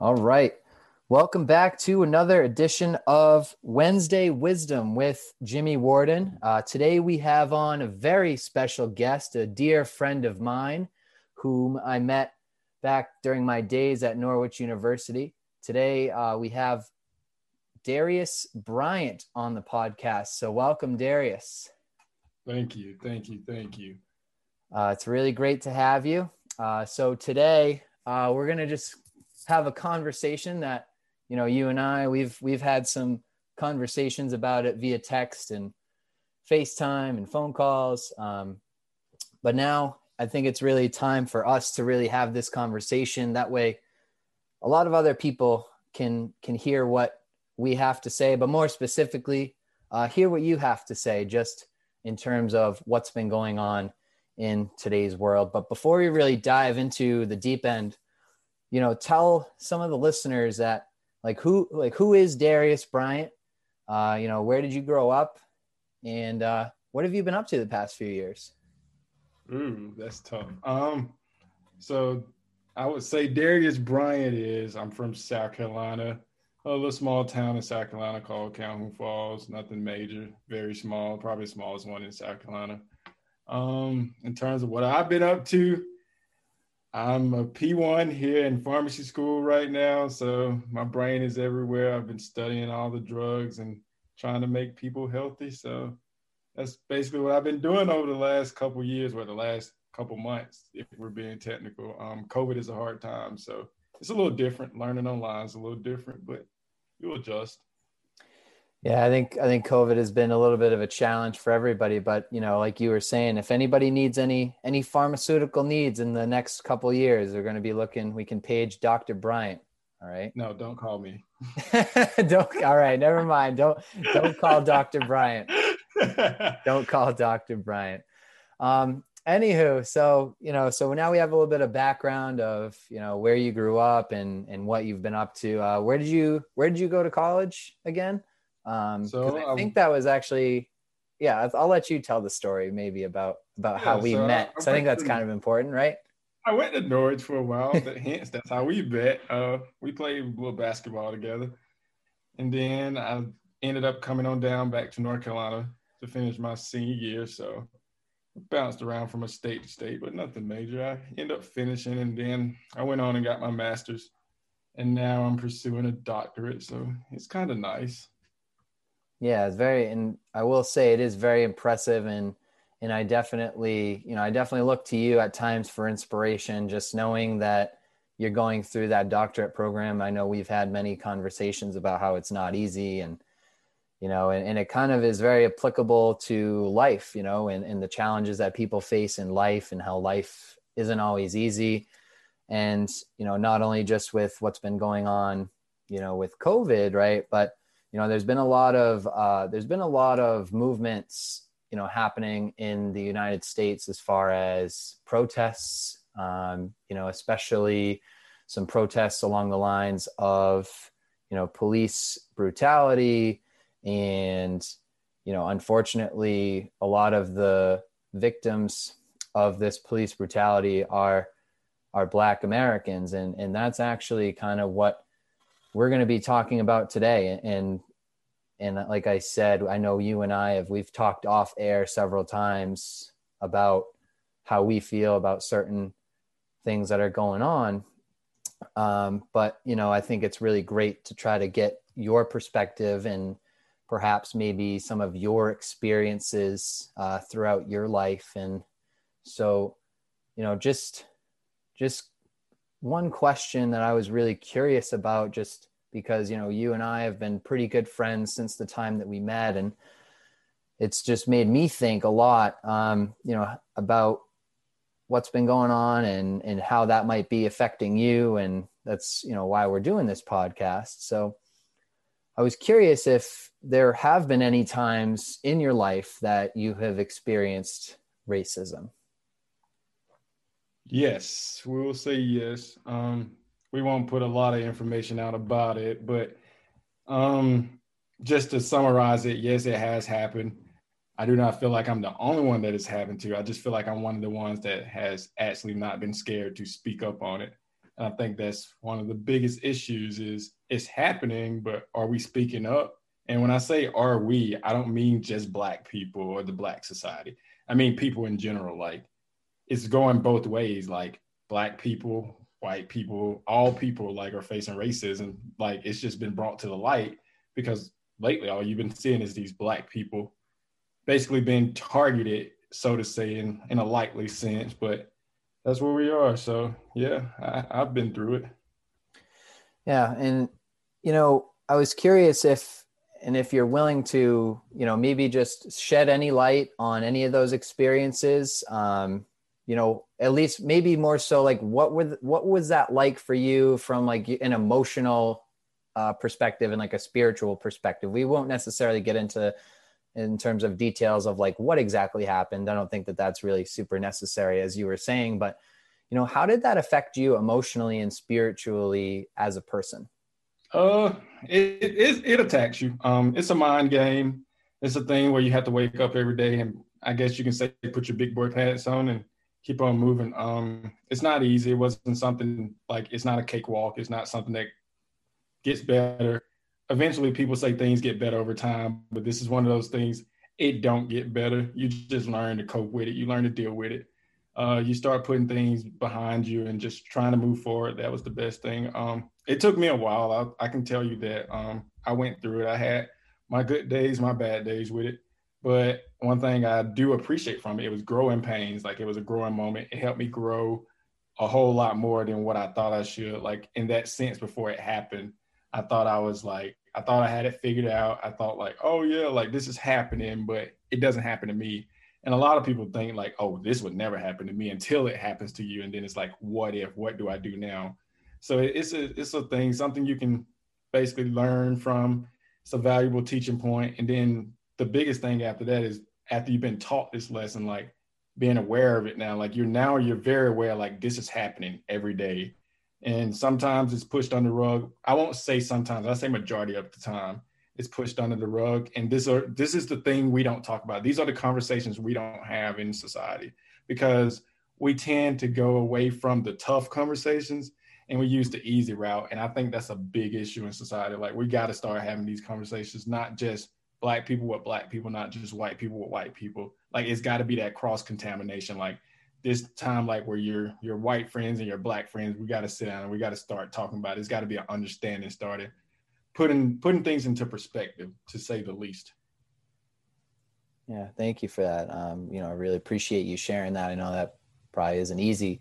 All right. Welcome back to another edition of Wednesday Wisdom with Jimmy Warden. Uh, today we have on a very special guest, a dear friend of mine whom I met back during my days at Norwich University. Today uh, we have Darius Bryant on the podcast. So, welcome, Darius. Thank you. Thank you. Thank you. Uh, it's really great to have you. Uh, so, today uh, we're going to just have a conversation that you know you and I we've we've had some conversations about it via text and FaceTime and phone calls. Um, but now I think it's really time for us to really have this conversation. That way, a lot of other people can can hear what we have to say, but more specifically, uh, hear what you have to say, just in terms of what's been going on in today's world. But before we really dive into the deep end you know, tell some of the listeners that like who like who is Darius Bryant? Uh, you know, where did you grow up, and uh, what have you been up to the past few years? Ooh, that's tough. Um, so I would say Darius Bryant is. I'm from South Carolina, a little small town in South Carolina called Calhoun Falls. Nothing major, very small, probably the smallest one in South Carolina. Um, in terms of what I've been up to, I'm a P1 here in pharmacy school right now. So my brain is everywhere. I've been studying all the drugs and trying to make people healthy. So that's basically what I've been doing over the last couple years, or the last couple months, if we're being technical. Um, COVID is a hard time. So it's a little different. Learning online is a little different, but you'll adjust. Yeah, I think I think COVID has been a little bit of a challenge for everybody, but you know, like you were saying, if anybody needs any any pharmaceutical needs in the next couple years, they're going to be looking. We can page Dr. Bryant. All right. No, don't call me. don't. All right, never mind. Don't don't call Dr. Bryant. don't call Dr. Bryant. Um, anywho, so you know, so now we have a little bit of background of you know where you grew up and and what you've been up to. Uh, where did you where did you go to college again? Um, so I um, think that was actually, yeah, I'll let you tell the story maybe about about yeah, how we so met. I, so I think that's to, kind of important, right? I went to Norwich for a while, but hence that's how we met. Uh, we played a little basketball together, and then I ended up coming on down back to North Carolina to finish my senior year. So bounced around from a state to state, but nothing major. I ended up finishing, and then I went on and got my master's, and now I'm pursuing a doctorate. So it's kind of nice. Yeah, it's very, and I will say it is very impressive, and and I definitely, you know, I definitely look to you at times for inspiration. Just knowing that you're going through that doctorate program, I know we've had many conversations about how it's not easy, and you know, and, and it kind of is very applicable to life, you know, and, and the challenges that people face in life, and how life isn't always easy, and you know, not only just with what's been going on, you know, with COVID, right, but you know there's been a lot of uh, there's been a lot of movements you know happening in the united states as far as protests um, you know especially some protests along the lines of you know police brutality and you know unfortunately a lot of the victims of this police brutality are are black americans. And and that's actually kind of what we're going to be talking about today. And and like i said i know you and i have we've talked off air several times about how we feel about certain things that are going on. Um, but you know i think it's really great to try to get your perspective and perhaps maybe some of your experiences uh, throughout your life. And so you know just just one question that I was really curious about just because you know you and I have been pretty good friends since the time that we met and it's just made me think a lot um, you know about what's been going on and and how that might be affecting you and that's you know why we're doing this podcast so I was curious if there have been any times in your life that you have experienced racism Yes, we will say yes. Um, we won't put a lot of information out about it, but um, just to summarize it, yes, it has happened. I do not feel like I'm the only one that it's happened to. I just feel like I'm one of the ones that has actually not been scared to speak up on it. And I think that's one of the biggest issues is it's happening, but are we speaking up? And when I say are we, I don't mean just black people or the black society. I mean people in general. Like it's going both ways. Like black people, white people, all people like are facing racism. Like it's just been brought to the light because lately all you've been seeing is these black people basically being targeted, so to say, in, in a likely sense. But that's where we are. So yeah, I, I've been through it. Yeah. And you know, I was curious if and if you're willing to you know maybe just shed any light on any of those experiences um you know at least maybe more so like what were what was that like for you from like an emotional uh, perspective and like a spiritual perspective we won't necessarily get into in terms of details of like what exactly happened i don't think that that's really super necessary as you were saying but you know how did that affect you emotionally and spiritually as a person uh, it, it it attacks you. Um, it's a mind game. It's a thing where you have to wake up every day, and I guess you can say put your big boy pants on and keep on moving. Um, it's not easy. It wasn't something like it's not a cakewalk. It's not something that gets better. Eventually, people say things get better over time, but this is one of those things. It don't get better. You just learn to cope with it. You learn to deal with it. Uh, you start putting things behind you and just trying to move forward. That was the best thing. Um, it took me a while. I, I can tell you that um, I went through it. I had my good days, my bad days with it. But one thing I do appreciate from it, it was growing pains. Like it was a growing moment. It helped me grow a whole lot more than what I thought I should. Like in that sense, before it happened, I thought I was like, I thought I had it figured out. I thought like, oh yeah, like this is happening, but it doesn't happen to me. And a lot of people think like, oh, this would never happen to me until it happens to you. And then it's like, what if? What do I do now? So it's a it's a thing, something you can basically learn from. It's a valuable teaching point. And then the biggest thing after that is after you've been taught this lesson, like being aware of it now. Like you're now you're very aware, like this is happening every day. And sometimes it's pushed under the rug. I won't say sometimes, I say majority of the time it's pushed under the rug. And this are this is the thing we don't talk about. These are the conversations we don't have in society because we tend to go away from the tough conversations and we use the easy route. And I think that's a big issue in society. Like we got to start having these conversations, not just black people with black people, not just white people with white people. Like it's got to be that cross contamination. Like this time, like where your your white friends and your black friends, we got to sit down and we got to start talking about it. It's got to be an understanding started, putting putting things into perspective, to say the least. Yeah, thank you for that. Um, you know, I really appreciate you sharing that. I know that probably isn't easy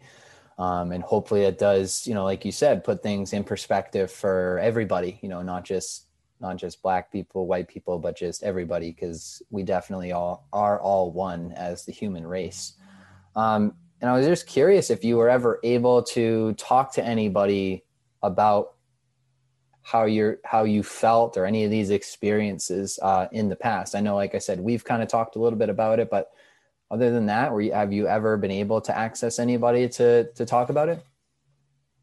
um, and hopefully it does you know like you said put things in perspective for everybody you know not just not just black people white people but just everybody because we definitely all are all one as the human race. Um, and i was just curious if you were ever able to talk to anybody about how you're how you felt or any of these experiences uh, in the past. I know like i said we've kind of talked a little bit about it but other than that, were you, have you ever been able to access anybody to to talk about it?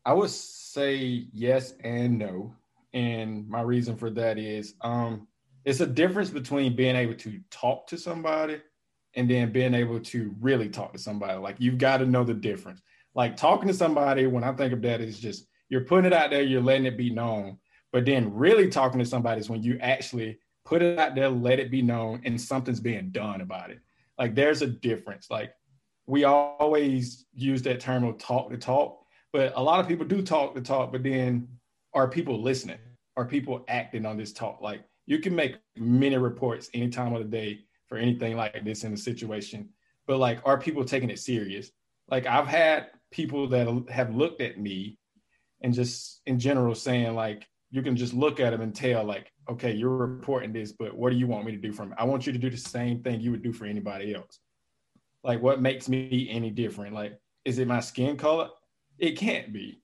I would say yes and no, and my reason for that is um, it's a difference between being able to talk to somebody and then being able to really talk to somebody. Like you've got to know the difference. Like talking to somebody, when I think of that, is just you're putting it out there, you're letting it be known. But then really talking to somebody is when you actually put it out there, let it be known, and something's being done about it. Like there's a difference. Like we always use that term of talk to talk, but a lot of people do talk to talk, but then are people listening? Are people acting on this talk? Like you can make many reports any time of the day for anything like this in a situation, but like are people taking it serious? Like I've had people that have looked at me and just in general saying like you can just look at them and tell like okay, you're reporting this, but what do you want me to do from it? I want you to do the same thing you would do for anybody else. Like, what makes me any different? Like, is it my skin color? It can't be.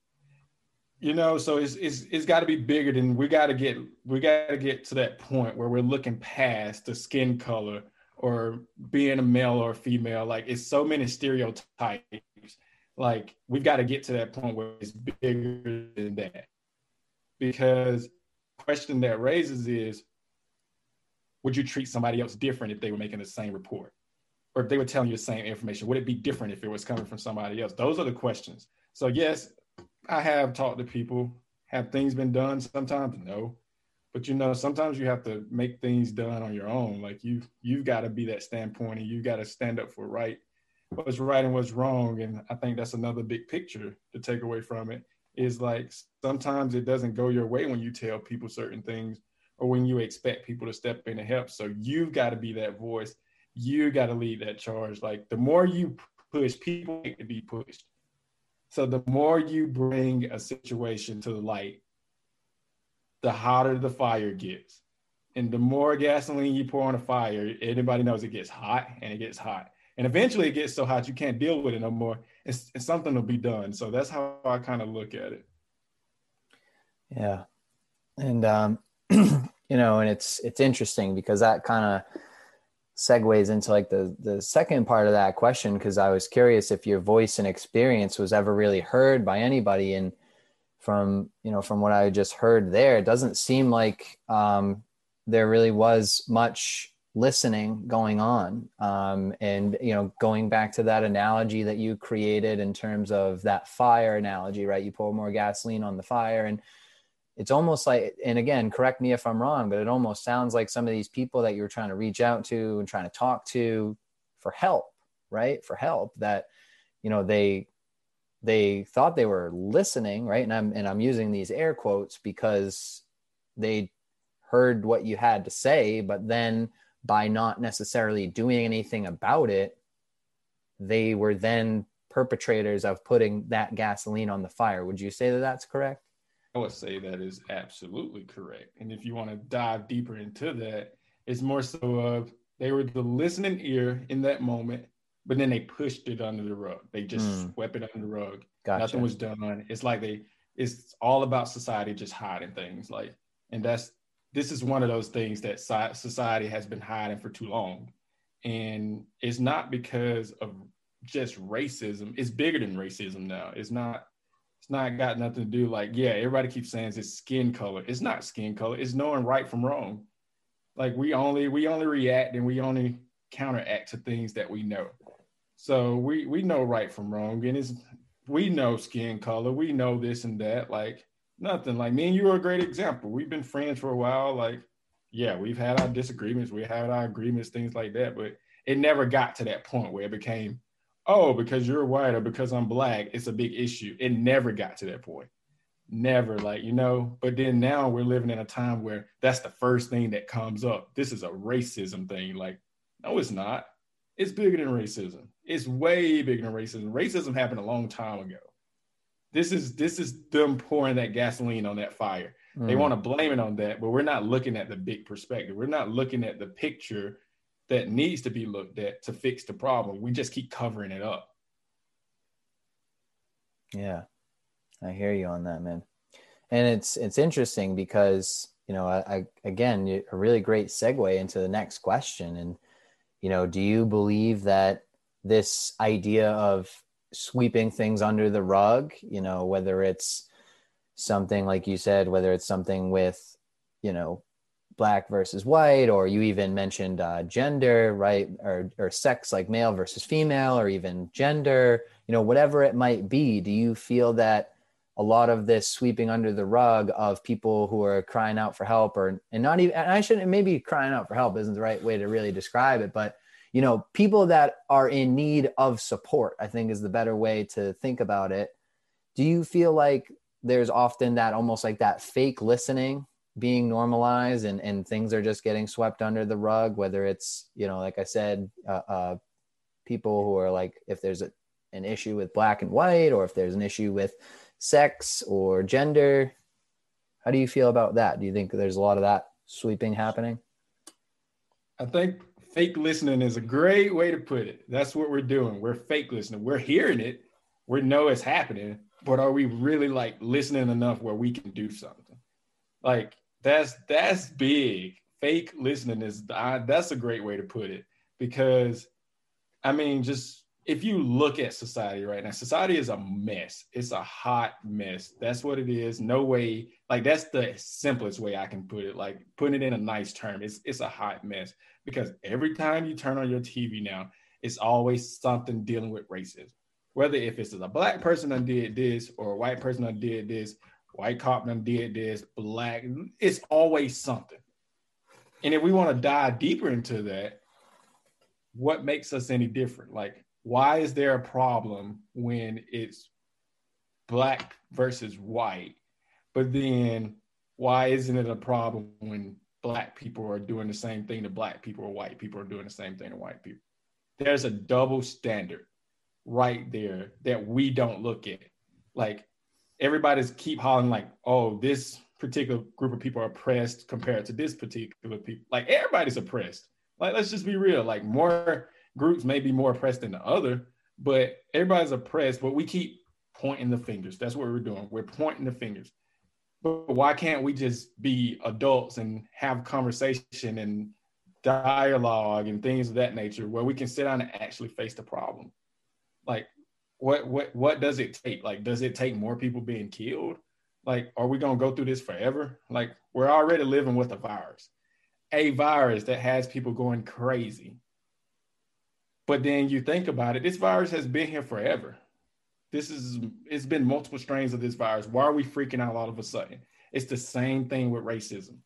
You know, so it's it's it's got to be bigger than we got to get we got to get to that point where we're looking past the skin color or being a male or a female. Like, it's so many stereotypes. Like, we've got to get to that point where it's bigger than that because question that raises is would you treat somebody else different if they were making the same report or if they were telling you the same information would it be different if it was coming from somebody else those are the questions so yes I have talked to people. Have things been done sometimes? No. But you know, sometimes you have to make things done on your own. Like you you've got to be that standpoint and you've got to stand up for right, what's right and what's wrong. And I think that's another big picture to take away from it is like sometimes it doesn't go your way when you tell people certain things or when you expect people to step in and help. So you've got to be that voice. You got to lead that charge. Like the more you push, people to be pushed. So the more you bring a situation to the light, the hotter the fire gets. And the more gasoline you pour on a fire, anybody knows it gets hot and it gets hot. And eventually it gets so hot you can't deal with it no more. It's, something will be done. So that's how I kind of look at it. Yeah. And um, you know, and it's it's interesting because that kind of segues into like the the second part of that question because I was curious if your voice and experience was ever really heard by anybody. And from you know from what I just heard there it doesn't seem like um, there really was much listening going on. Um, and you know going back to that analogy that you created in terms of that fire analogy right? You pour more gasoline on the fire and it's almost like and again correct me if i'm wrong but it almost sounds like some of these people that you're trying to reach out to and trying to talk to for help right? For help that you know they they thought they were listening right? And i'm and i'm using these air quotes because they heard what you had to say but then by not necessarily doing anything about it they were then perpetrators of putting that gasoline on the fire. Would you say that that's correct would say that is absolutely correct. And if you want to dive deeper into that, it's more so of they were the listening ear in that moment, but then they pushed it under the rug. They just mm. swept it under the rug. Gotcha. Nothing was done. It's like they it's all about society just hiding things. Like, and that's this is one of those things that society has been hiding for too long. And it's not because of just racism. It's bigger than racism now. It's not it's not got nothing to do like, yeah, everybody keeps saying it's skin color. It's not skin color. It's knowing right from wrong. Like we only we only react and we only counteract to things that we know. So we we know right from wrong, and it's we know skin color. We know this and that. Like nothing. Like me and you are a great example. We've been friends for a while. Like yeah, we've had our disagreements. We had our agreements, things like that. But it never got to that point where it became oh, because you're white or because I'm black, it's a big issue. It never got to that point. Never, like, you know, but then now we're living in a time where that's the first thing that comes up. This is a racism thing. Like, no, it's not. It's bigger than racism. It's way bigger than racism. Racism happened a long time ago. This is this is them pouring that gasoline on that fire. Mm. They want to blame it on that, but we're not looking at the big perspective. We're not looking at the picture that needs to be looked at to fix the problem. We just keep covering it up. Yeah, I hear you on that, man. And it's it's interesting because you know, I, I again a really great segue into the next question. And you know, do you believe that this idea of sweeping things under the rug, you know, whether it's something like you said, whether it's something with, you know, black versus white, or you even mentioned uh, gender, right, or or sex, like male versus female, or even gender, you know, whatever it might be. Do you feel that a lot of this sweeping under the rug of people who are crying out for help, or and not even, and I shouldn't maybe crying out for help isn't the right way to really describe it, but you know, people that are in need of support, I think is the better way to think about it. Do you feel like there's often that almost like that fake listening being normalized and, and things are just getting swept under the rug, whether it's, you know, like I said, uh, uh, people who are like, if there's a, an issue with black and white, or if there's an issue with sex or gender, how do you feel about that? Do you think there's a lot of that sweeping happening? I think fake listening is a great way to put it. That's what we're doing. We're fake listening. We're hearing it. We know it's happening, but are we really like listening enough where we can do something? Like that's that's big. Fake listening is I, that's a great way to put it because I mean, just if you look at society right now, society is a mess. It's a hot mess. That's what it is. No way, like that's the simplest way I can put it. Like putting it in a nice term. It's it's a hot mess because every time you turn on your TV now, it's always something dealing with racism. whether if it's a black person that did this or a white person that did this, white cop that did this, black, it's always something. And if we want to dive deeper into that, what makes us any different? Like, why is there a problem when it's black versus white? But then why isn't it a problem when black people are doing the same thing to black people or white people are doing the same thing to white people? There's a double standard right there that we don't look at. Like everybody's keep hollering like, oh, this particular group of people are oppressed compared to this particular people. Like everybody's oppressed. Like let's just be real. Like more groups may be more oppressed than the other, but everybody's oppressed. But we keep pointing the fingers. That's what we're doing. We're pointing the fingers. But why can't we just be adults and have conversation and dialogue and things of that nature where we can sit down and actually face the problem? like what what what does it take? Like, does it take more people being killed? Like, are we gonna go through this forever? Like, we're already living with a virus, a virus that has people going crazy. But then you think about it, this virus has been here forever. This is it's been multiple strains of this virus. Why are we freaking out all of a sudden? It's the same thing with racism.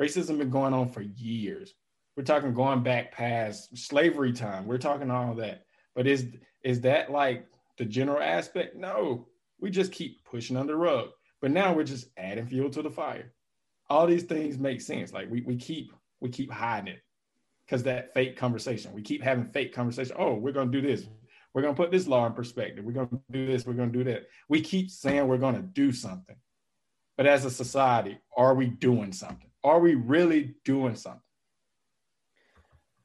Racism been going on for years. We're talking going back past slavery time. We're talking all that. But is is that like the general aspect? No, we just keep pushing under the rug. But now we're just adding fuel to the fire. All these things make sense. Like we, we keep we keep hiding it because that fake conversation. We keep having fake conversation. Oh, we're gonna do this. We're gonna put this law in perspective. We're gonna do this. We're gonna do that. We keep saying we're gonna do something. But as a society, are we doing something? Are we really doing something?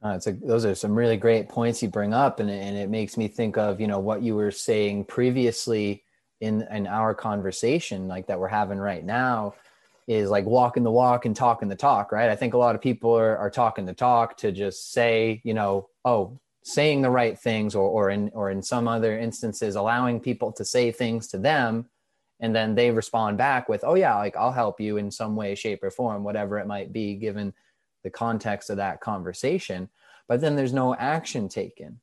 Uh, it's a, those are some really great points you bring up, and, and it makes me think of you know what you were saying previously in in our conversation, like that we're having right now, is like walking the walk and talking the talk, right? I think a lot of people are, are talking the talk to just say, you know, oh, saying the right things, or or in or in some other instances, allowing people to say things to them, and then they respond back with, oh yeah, like I'll help you in some way, shape, or form, whatever it might be, given the context of that conversation but then there's no action taken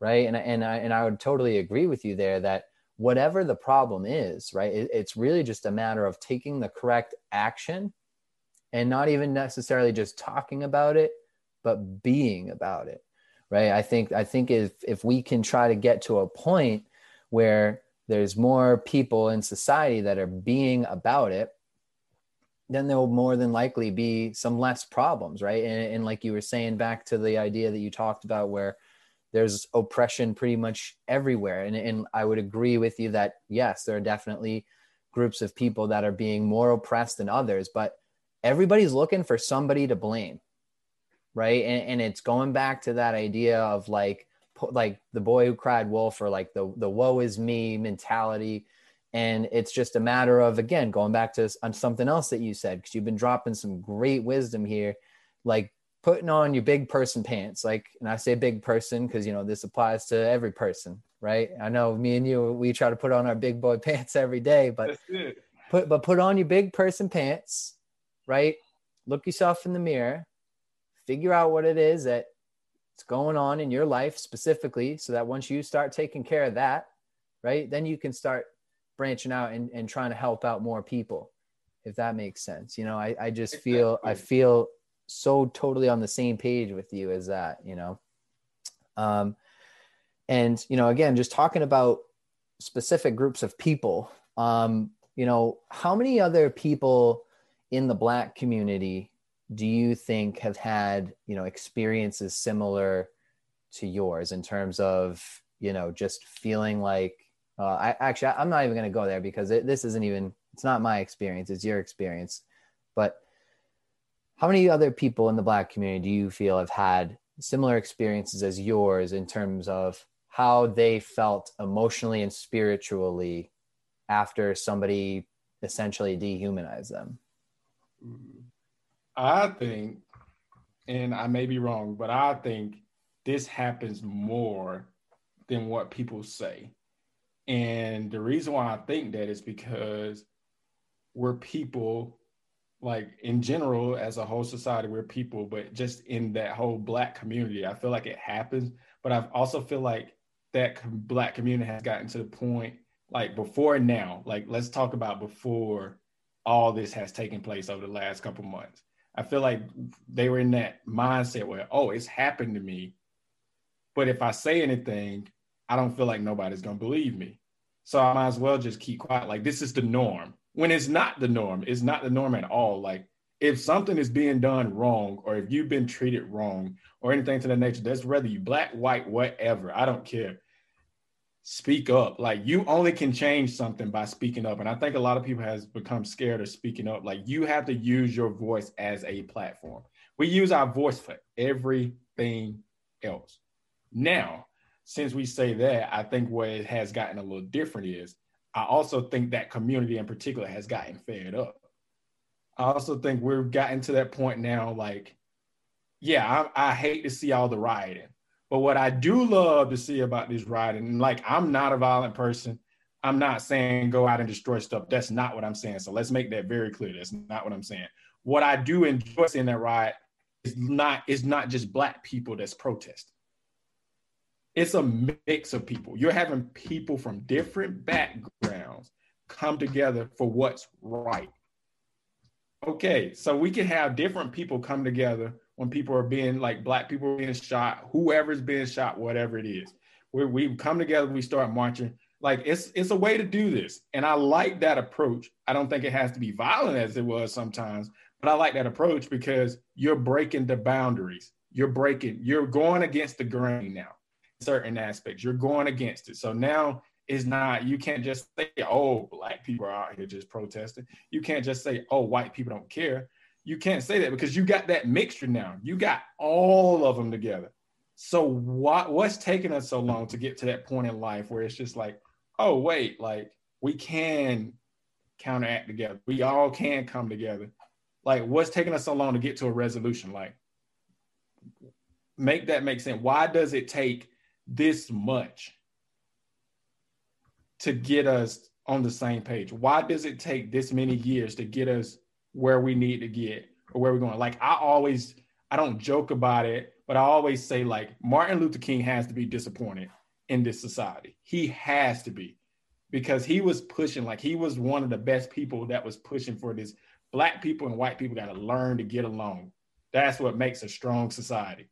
right? And, and I, and I would totally agree with you there that whatever the problem is right it, it's really just a matter of taking the correct action and not even necessarily just talking about it but being about it right? I think i think if if we can try to get to a point where there's more people in society that are being about it then there will more than likely be some less problems, right? And, and, like you were saying, back to the idea that you talked about, where there's oppression pretty much everywhere. And, and I would agree with you that, yes, there are definitely groups of people that are being more oppressed than others, but everybody's looking for somebody to blame, right? And, and it's going back to that idea of like, like the boy who cried wolf or like the, the woe is me mentality and it's just a matter of again going back to on something else that you said because you've been dropping some great wisdom here like putting on your big person pants like and i say big person because you know this applies to every person right? I know me and you we try to put on our big boy pants every day but put but put on your big person pants right? Look yourself in the mirror. Figure out what it is that's going on in your life specifically so that once you start taking care of that right then you can start branching out and, and trying to help out more people if that makes sense. You know i, I just feel i feel so totally on the same page with you as that you know? Um and you know again just talking about specific groups of people um you know how many other people in the black community do you think have had you know experiences similar to yours in terms of you know just feeling like uh, I actually I'm not even going to go there because it, this isn't even it's not my experience it's your experience. But how many other people in the black community do you feel have had similar experiences as yours in terms of how they felt emotionally and spiritually after somebody essentially dehumanized them? I think and i may be wrong but i think this happens more than what people say and the reason why I think that is because we're people, like in general, as a whole society, we're people, but just in that whole black community, I feel like it happens. But I also feel like that black community has gotten to the point like before now. Like let's talk about before all this has taken place over the last couple months. I feel like they were in that mindset where oh it's happened to me. But if i say anything i don't feel like nobody's going to believe me. So i might as well just keep quiet. Like this is the norm. When it's not the norm it's not the norm at all. Like if something is being done wrong or if you've been treated wrong or anything to that nature that's whether you black white whatever i don't care. Speak up. Like you only can change something by speaking up. And i think a lot of people has become scared of speaking up. Like you have to use your voice as a platform. We use our voice for everything else. Now since we say that i think what it has gotten a little different is i also think that community in particular has gotten fed up i also think we've gotten to that point now like yeah I, I hate to see all the rioting but what I do love to see about this rioting, like I'm not a violent person. I'm not saying go out and destroy stuff. That's not what I'm saying. So let's make that very clear. That's not what I'm saying. What I do enjoy seeing that riot is not is not just black people that's protesting. It's a mix of people. You're having people from different backgrounds come together for what's right. Okay, so we can have different people come together when people are being like black people being shot, whoever's being shot, whatever it is. We we come together, we start marching. Like it's it's a way to do this, and I like that approach. I don't think it has to be violent as it was sometimes, but I like that approach because you're breaking the boundaries. You're breaking. You're going against the grain now. Certain aspects, you're going against it. So now it's not. You can't just say, "Oh, black people are out here just protesting." You can't just say, "Oh, white people don't care." you can't say that because you got that mixture now. You got all of them together. So what what's taking us so long to get to that point in life where it's just like, oh wait, like we can counteract together. We all can come together. Like what's taking us so long to get to a resolution? Like make that make sense. Why does it take this much to get us on the same page? Why does it take this many years to get us where we need to get or where we're going. Like I always, I don't joke about it, but I always say like Martin Luther King has to be disappointed in this society. He has to be because he was pushing, like he was one of the best people that was pushing for this. Black people and white people got to learn to get along. That's what makes a strong society.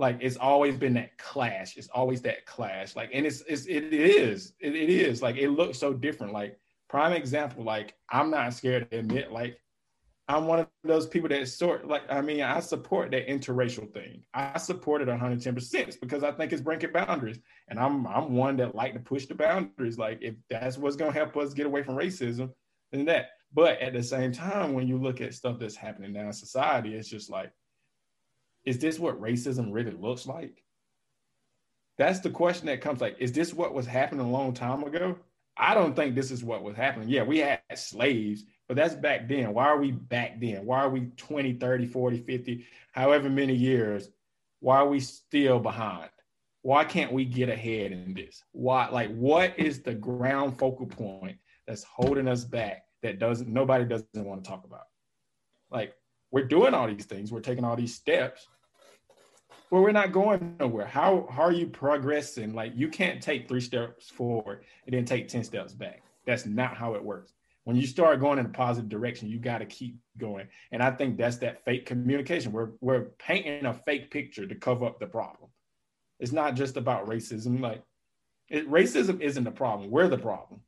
Like it's always been that clash. It's always that clash. Like, and it's, it's it is, it, it is like it looks so different. Like prime example, like I'm not scared to admit, like I'm one of those people that sort like I mean I support that interracial thing. I support it 110 percent because I think it's breaking boundaries, and I'm I'm one that like to push the boundaries. Like if that's what's gonna help us get away from racism, then that. But at the same time, when you look at stuff that's happening now in society, it's just like, is this what racism really looks like? That's the question that comes like, is this what was happening a long time ago? I don't think this is what was happening. Yeah, we had slaves but that's back then. Why are we back then? Why are we 20, 30, 40, 50, however many years? Why are we still behind? Why can't we get ahead in this? Why, like, what is the ground focal point that's holding us back that doesn't nobody doesn't want to talk about? Like, we're doing all these things, we're taking all these steps, but we're not going nowhere. How, how are you progressing? Like, you can't take three steps forward and then take 10 steps back. That's not how it works when you start going in a positive direction, you got to keep going. And I think that's that fake communication. We're we're painting a fake picture to cover up the problem. It's not just about racism. Like it, racism isn't the problem. We're the problem.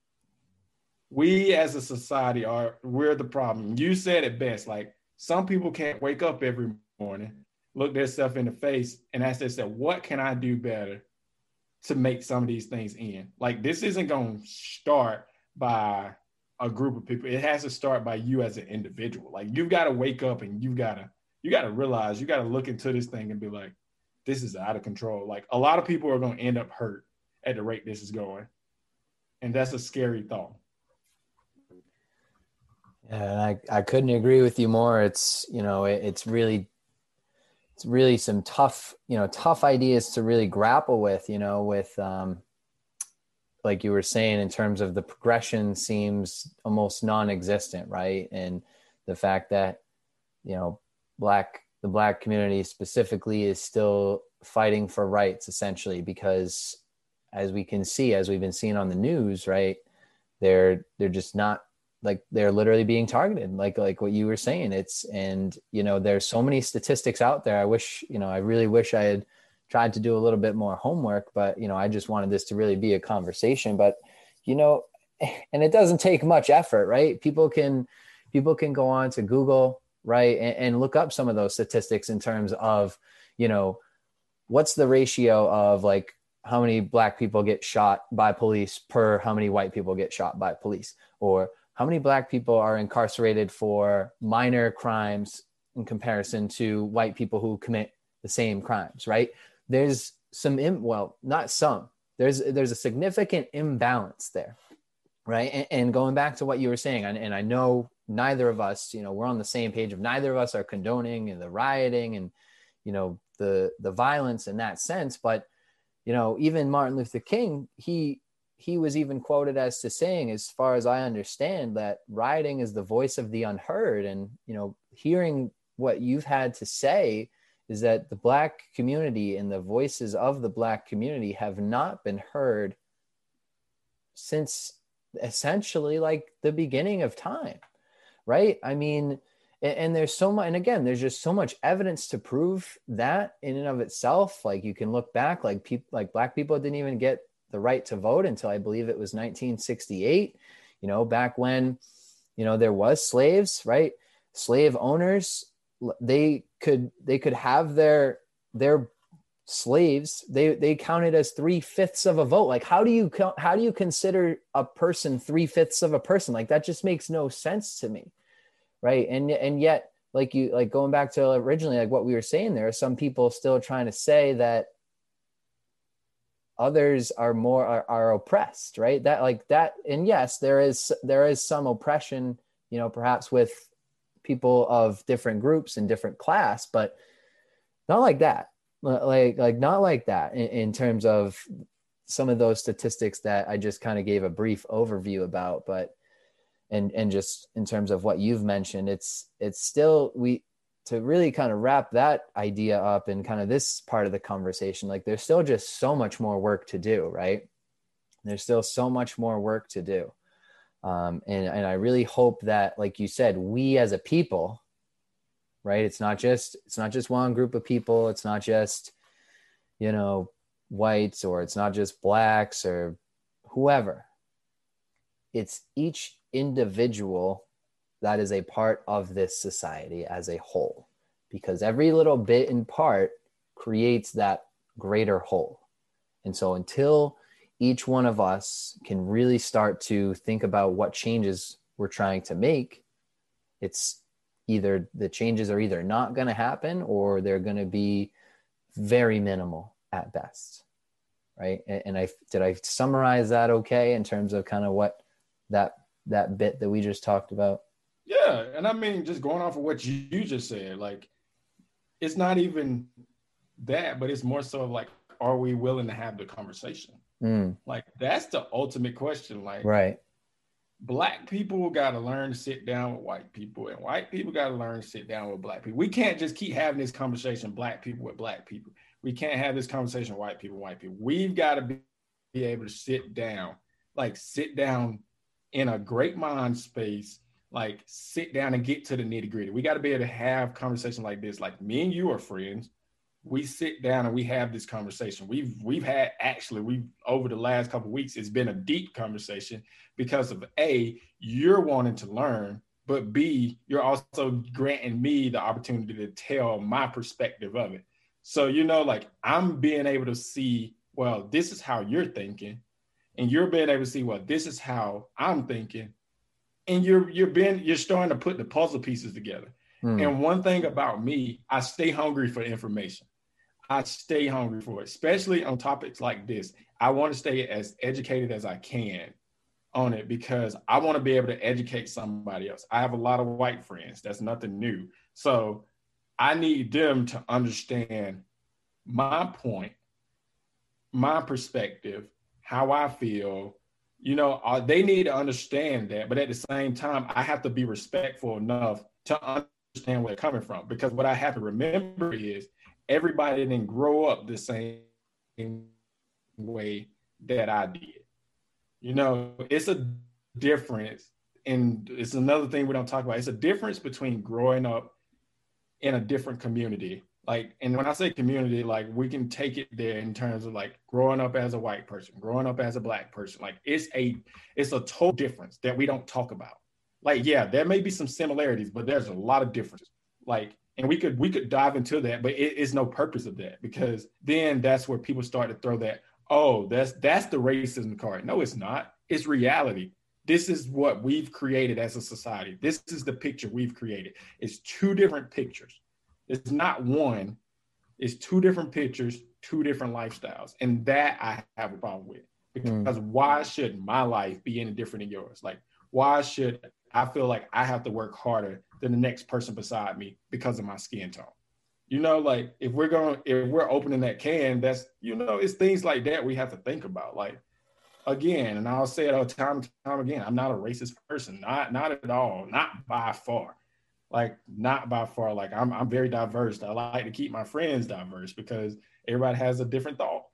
We as a society are we're the problem. You said it best. Like some people can't wake up every morning, look themselves in the face, and ask themselves, "What can I do better to make some of these things end?" Like this isn't going to start by a group of people. It has to start by you as an individual. Like you've got to wake up and you've got to you got to realize you got to look into this thing and be like, this is out of control. Like a lot of people are going to end up hurt at the rate this is going, and that's a scary thought. Yeah, I I couldn't agree with you more. It's you know it, it's really it's really some tough you know tough ideas to really grapple with. You know with um, like you were saying in terms of the progression seems almost non-existent right and the fact that you know black the black community specifically is still fighting for rights essentially because as we can see, as we've been seeing on the news, right? They're they're just not like they're literally being targeted, like like what you were saying. It's and you know there's so many statistics out there. I wish you know I really wish I had tried to do a little bit more homework, but you know I just wanted this to really be a conversation. But you know, and it doesn't take much effort, right? People can people can go on to Google, right, and, and look up some of those statistics in terms of you know what's the ratio of like how many black people get shot by police per how many white people get shot by police or how many black people are incarcerated for minor crimes in comparison to white people who commit the same crimes right? There's some Im- well not some. There's there's a significant imbalance there right? And, and going back to what you were saying and, and i know neither of us you know we're on the same page of neither of us are condoning and the rioting and you know the the violence in that sense. But you know even martin luther king he he was even quoted as to saying as far as i understand that rioting is the voice of the unheard. And you know hearing what you've had to say is that the black community and the voices of the black community have not been heard since essentially like the beginning of time right? I mean and, and there's so much and again there's just so much evidence to prove that in and of itself. Like you can look back like people like black people didn't even get the right to vote until i believe it was 1968 you know back when you know there was slaves right? Slave owners they could they could have their their slaves they they counted as three fifths of a vote. Like how do you how do you consider a person three fifths of a person? Like that just makes no sense to me right? And and yet like you like going back to originally like what we were saying there are some people still trying to say that others are more are, are oppressed right? That like that and yes there is there is some oppression you know perhaps with people of different groups and different class but not like that. Like like not like that in, in terms of some of those statistics that i just kind of gave a brief overview about but and and just in terms of what you've mentioned it's it's still we to really kind of wrap that idea up in kind of this part of the conversation like there's still just so much more work to do right? There's still so much more work to do. Um, and and i really hope that like you said we as a people right? It's not just it's not just one group of people. It's not just you know whites or it's not just blacks or whoever. It's each individual that is a part of this society as a whole because every little bit and part creates that greater whole and so until each one of us can really start to think about what changes we're trying to make it's either the changes are either not going to happen or they're going to be very minimal at best right and, and i did i summarize that okay in terms of kind of what that that bit that we just talked about. Yeah, and I mean, just going off of what you just said, like it's not even that, but it's more so like, are we willing to have the conversation? Mm. Like that's the ultimate question. Like, right. Black people got to learn to sit down with white people, and white people got to learn to sit down with black people. We can't just keep having this conversation, black people with black people. We can't have this conversation, white people, white people. We've got to be, be able to sit down, like sit down in a great mind space, like sit down and get to the nitty gritty. We got to be able to have conversation like this. Like me and you are friends. We sit down and we have this conversation. We've we've had actually we've over the last couple weeks. It's been a deep conversation because of a you're wanting to learn, but b you're also granting me the opportunity to tell my perspective of it. So you know, like I'm being able to see. Well, this is how you're thinking and you're being able to see, well, this is how I'm thinking, and you're you're being you're starting to put the puzzle pieces together. Mm. And one thing about me, I stay hungry for information. I stay hungry for it, especially on topics like this. I want to stay as educated as I can on it because I want to be able to educate somebody else. I have a lot of white friends. That's nothing new. So I need them to understand my point, my perspective, how I feel, you know, uh, they need to understand that. But at the same time, I have to be respectful enough to understand where they're coming from. Because what I have to remember is everybody didn't grow up the same way that I did. You know, it's a difference. And it's another thing we don't talk about. It's a difference between growing up in a different community. Like, and when I say community, like we can take it there in terms of like growing up as a white person, growing up as a black person. Like it's a it's a total difference that we don't talk about. Like, yeah, there may be some similarities, but there's a lot of differences. Like, and we could we could dive into that, but it is no purpose of that because then that's where people start to throw that, oh, that's that's the racism card. No, it's not. It's reality. This is what we've created as a society. This is the picture we've created. It's two different pictures. It's not one. It's two different pictures, two different lifestyles, and that I have a problem with because mm. why should my life be any different than yours? Like, why should I feel like I have to work harder than the next person beside me because of my skin tone? You know, like if we're going, if we're opening that can, that's you know, it's things like that we have to think about. Like again, and I'll say it all time and time again, I'm not a racist person, not not at all, not by far. Like not by far. Like I'm I'm very diverse. I like to keep my friends diverse because everybody has a different thought.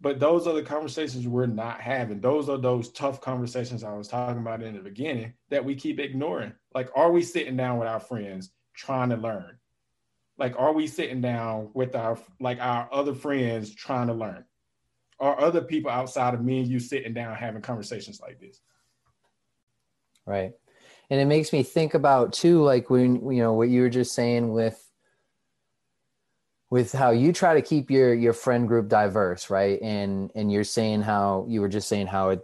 But those are the conversations we're not having. Those are those tough conversations I was talking about in the beginning that we keep ignoring. Like, are we sitting down with our friends trying to learn? Like, are we sitting down with our like our other friends trying to learn? Are other people outside of me and you sitting down having conversations like this? Right. And it makes me think about too, like when you know what you were just saying with with how you try to keep your your friend group diverse, right? And and you're saying how you were just saying how it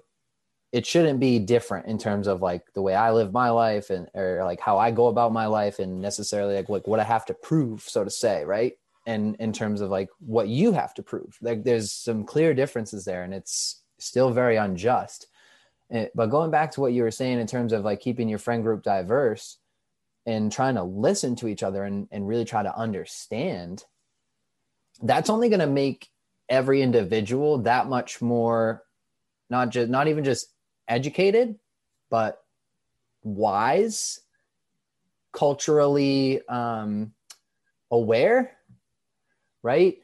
it shouldn't be different in terms of like the way I live my life and or like how I go about my life and necessarily like like what I have to prove, so to say, right? And in terms of like what you have to prove, like there's some clear differences there, and it's still very unjust. Eh, but going back to what you were saying in terms of like keeping your friend group diverse and trying to listen to each other and, and really try to understand that's only going to make every individual that much more not just not even just educated but wise culturally um, aware right?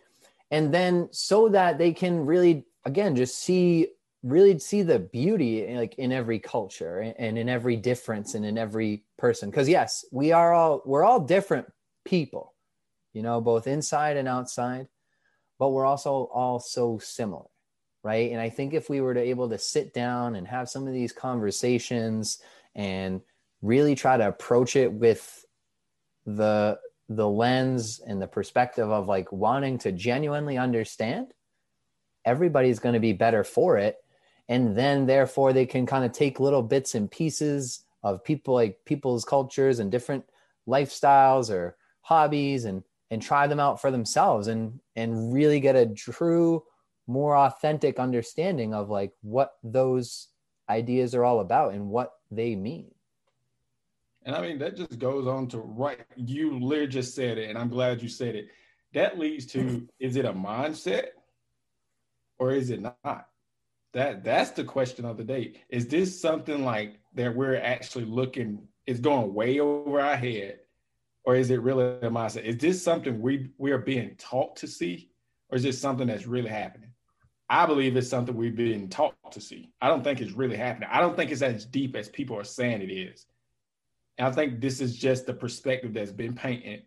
And then so that they can really again just see really see the beauty like in every culture and in every difference and in every person because yes we are all we're all different people you know, both inside and outside, but we're also all so similar, right? And I think if we were to able to sit down and have some of these conversations and really try to approach it with the the lens and the perspective of like wanting to genuinely understand, everybody's going to be better for it. And then therefore they can kind of take little bits and pieces of people like people's cultures and different lifestyles or hobbies and and try them out for themselves and and really get a true more authentic understanding of like what those ideas are all about and what they mean. And i mean that just goes on to right you literally just said it and i'm glad you said it. That leads to is it a mindset or is it not that that's the question of the day is this something like that we're actually looking is going way over our head or is it really a mindset? Is this something we we are being taught to see, or is this something that's really happening? I believe it's something we've been taught to see. I don't think it's really happening. I don't think it's as deep as people are saying it is. And I think this is just the perspective that's been painted.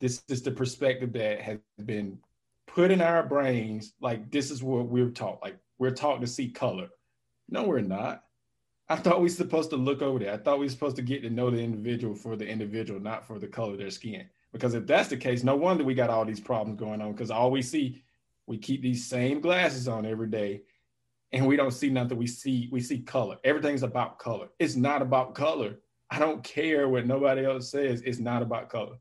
This is the perspective that has been put in our brains. Like this is what we're taught. Like we're taught to see color. No, we're not. I thought we were supposed to look over there. I thought we were supposed to get to know the individual for the individual, not for the color of their skin. Because if that's the case, no wonder we got all these problems going on. Because all we see, we keep these same glasses on every day, and we don't see nothing. We see we see color. Everything's about color. It's not about color. I don't care what nobody else says. It's not about color.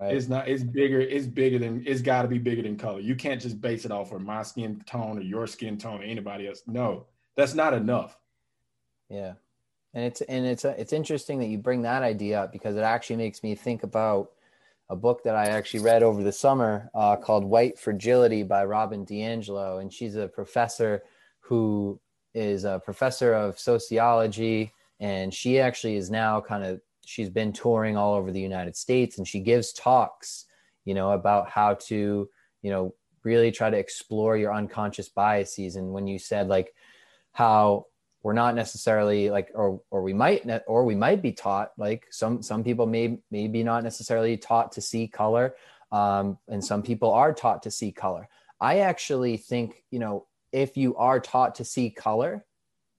Right. It's not. It's bigger. It's bigger than. It's got to be bigger than color. You can't just base it off of my skin tone or your skin tone or anybody else. No, that's not enough yeah. And it's and it's it's interesting that you bring that idea up because it actually makes me think about a book that I actually read over the summer uh, called White Fragility by Robin DiAngelo, and she's a professor who is a professor of sociology, and she actually is now kind of she's been touring all over the United States, and she gives talks, you know, about how to you know really try to explore your unconscious biases. And when you said like how we're not necessarily like or or we might ne- or we might be taught like some some people may maybe not necessarily taught to see color um, and some people are taught to see color. I actually think you know if you are taught to see color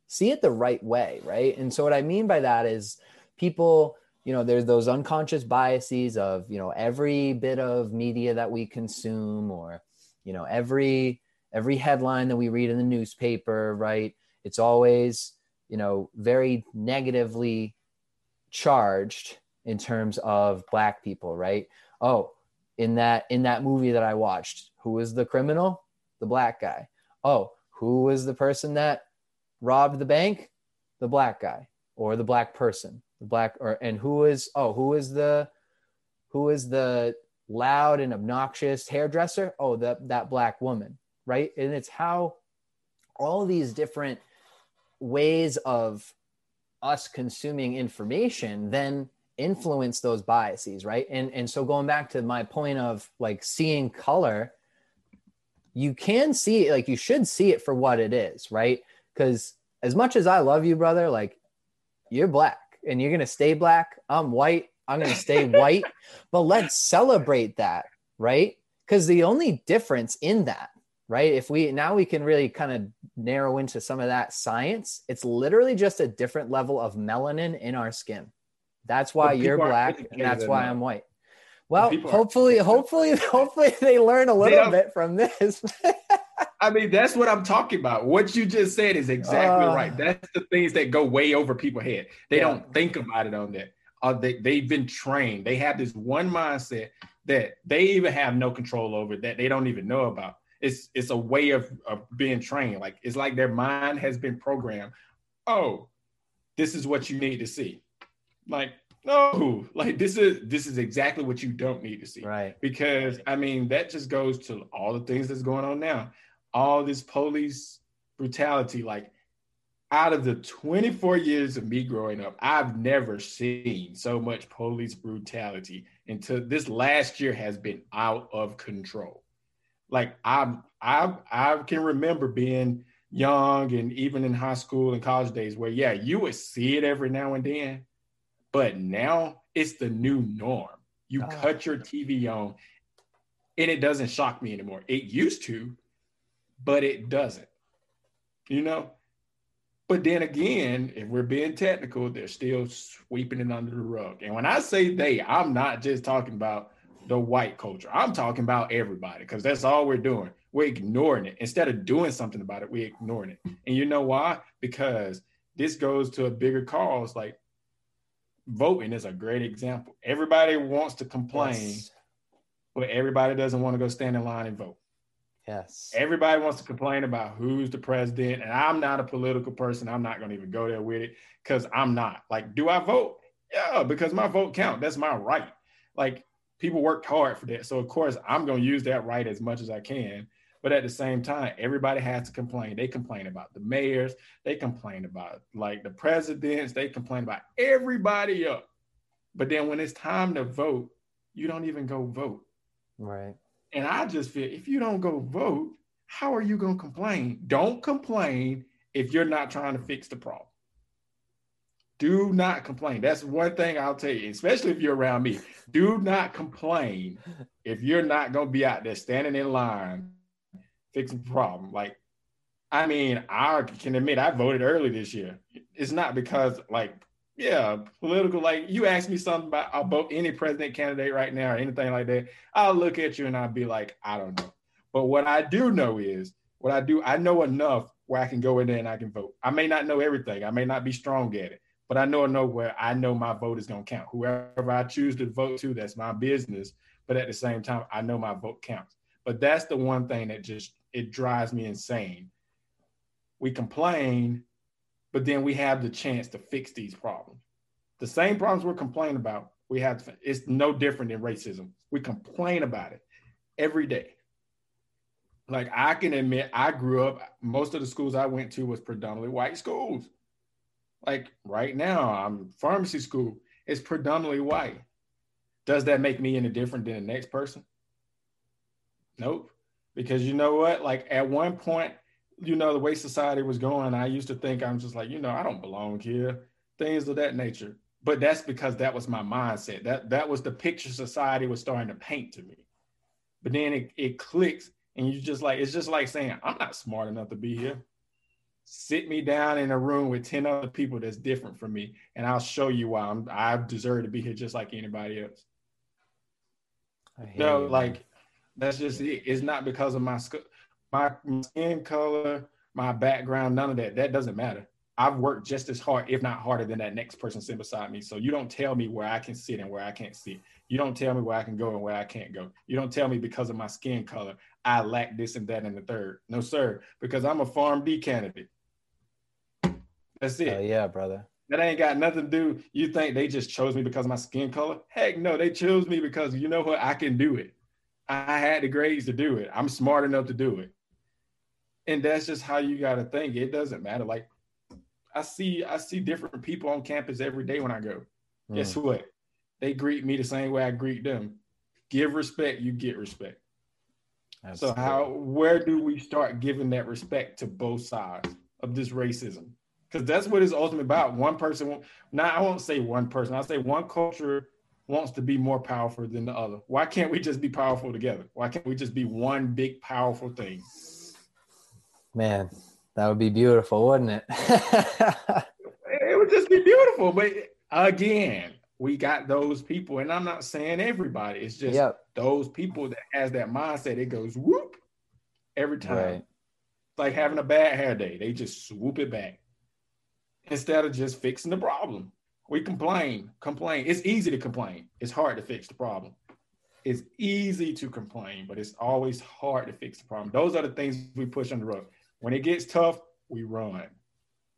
see it the right way right? And so what i mean by that is people you know there's those unconscious biases of you know every bit of media that we consume or you know every every headline that we read in the newspaper right? It's always you know very negatively charged in terms of black people right? Oh in that in that movie that i watched who was the criminal? The black guy. Oh who was the person that robbed the bank? The black guy or the black person the black or and who is oh who is the who is the loud and obnoxious hairdresser? Oh that that black woman right? And it's how all these different ways of us consuming information then influence those biases right? And and so going back to my point of like seeing color you can see like you should see it for what it is right? Because as much as i love you brother like you're black and you're gonna stay black i'm white i'm gonna stay white but let's celebrate that right because the only difference in that right? If we now we can really kind of narrow into some of that science, it's literally just a different level of melanin in our skin. That's why you're black and that's why I'm white. Well, hopefully, hopefully, hopefully they learn a little bit from this. I mean, that's what I'm talking about. What you just said is exactly uh, right. That's the things that go way over people's head. They yeah. don't think about it on that. Uh, they, they've been trained. They have this one mindset that they even have no control over that they don't even know about it's it's a way of, of being trained. Like it's like their mind has been programmed. Oh, this is what you need to see. Like no, like this is this is exactly what you don't need to see. Right. Because I mean that just goes to all the things that's going on now. All this police brutality, like out of the 24 years of me growing up, I've never seen so much police brutality until this last year has been out of control like I I I can remember being young and even in high school and college days where yeah, you would see it every now and then, but now it's the new norm. You oh. cut your TV on and it doesn't shock me anymore. It used to, but it doesn't. You know? But then again, if we're being technical, they're still sweeping it under the rug. And when I say they, I'm not just talking about the white culture. I'm talking about everybody because that's all we're doing. We're ignoring it. Instead of doing something about it, we're ignoring it. And you know why? Because this goes to a bigger cause. Like voting is a great example. Everybody wants to complain, yes. but everybody doesn't want to go stand in line and vote. Yes. Everybody wants to complain about who's the president. And I'm not a political person. I'm not going to even go there with it because I'm not. Like, do I vote? Yeah, because my vote count. That's my right. Like, people worked hard for that. So of course I'm going to use that right as much as I can. But at the same time, everybody has to complain. They complain about the mayors. They complain about like the presidents. They complain about everybody up. But then when it's time to vote, you don't even go vote. Right. And I just feel if you don't go vote, how are you going to complain? Don't complain if you're not trying to fix the problem. Do not complain. That's one thing I'll tell you, especially if you're around me. Do not complain if you're not going to be out there standing in line fixing the problem. Like, I mean, I can admit I voted early this year. It's not because, like, yeah, political. Like, you ask me something about vote any president candidate right now or anything like that. I'll look at you and I'll be like, I don't know. But what I do know is what I do, I know enough where I can go in there and I can vote. I may not know everything, I may not be strong at it, but I know I know where I know my vote is to count. Whoever I choose to vote to, that's my business. But at the same time, I know my vote counts. But that's the one thing that just it drives me insane. We complain, but then we have the chance to fix these problems. The same problems we're complaining about, we have to, it's no different than racism. We complain about it every day. Like I can admit, I grew up, most of the schools I went to was predominantly white schools. Like right now, I'm pharmacy school. It's predominantly white. Does that make me any different than the next person? Nope. Because you know what? Like at one point, you know, the way society was going, I used to think I'm just like, you know, I don't belong here, things of that nature. But that's because that was my mindset. That that was the picture society was starting to paint to me. But then it, it clicks, and you just like it's just like saying, I'm not smart enough to be here. Sit me down in a room with 10 other people that's different from me, and I'll show you why I'm I deserve to be here just like anybody else. No, you, like that's just it. It's not because of my my skin color, my background, none of that. That doesn't matter. I've worked just as hard, if not harder, than that next person sitting beside me. So you don't tell me where I can sit and where I can't sit. You don't tell me where I can go and where I can't go. You don't tell me because of my skin color, I lack this and that and the third. No, sir, because I'm a PharmD candidate. That's it. Uh, yeah, brother. That ain't got nothing to do. You think they just chose me because of my skin color? Heck no, they chose me because you know what? I can do it. I had the grades to do it. I'm smart enough to do it. And that's just how you got to think. It doesn't matter. Like I see, I see different people on campus every day when I go. Mm. Guess what? They greet me the same way I greet them. Give respect, you get respect. so how where do we start giving that respect to both sides of this racism? Because that's what it's ultimately about. One person, now I won't say one person. I'll say one culture wants to be more powerful than the other. Why can't we just be powerful together? Why can't we just be one big powerful thing? Man, that would be beautiful, wouldn't it? it would just be beautiful. But again, we got those people, and I'm not saying everybody. It's just yep. those people that has that mindset. It goes whoop every time. Right. Like having a bad hair day. They just swoop it back instead of just fixing the problem. We complain, complain. It's easy to complain. It's hard to fix the problem. It's easy to complain, but it's always hard to fix the problem. Those are the things we push on the rug. When it gets tough, we run.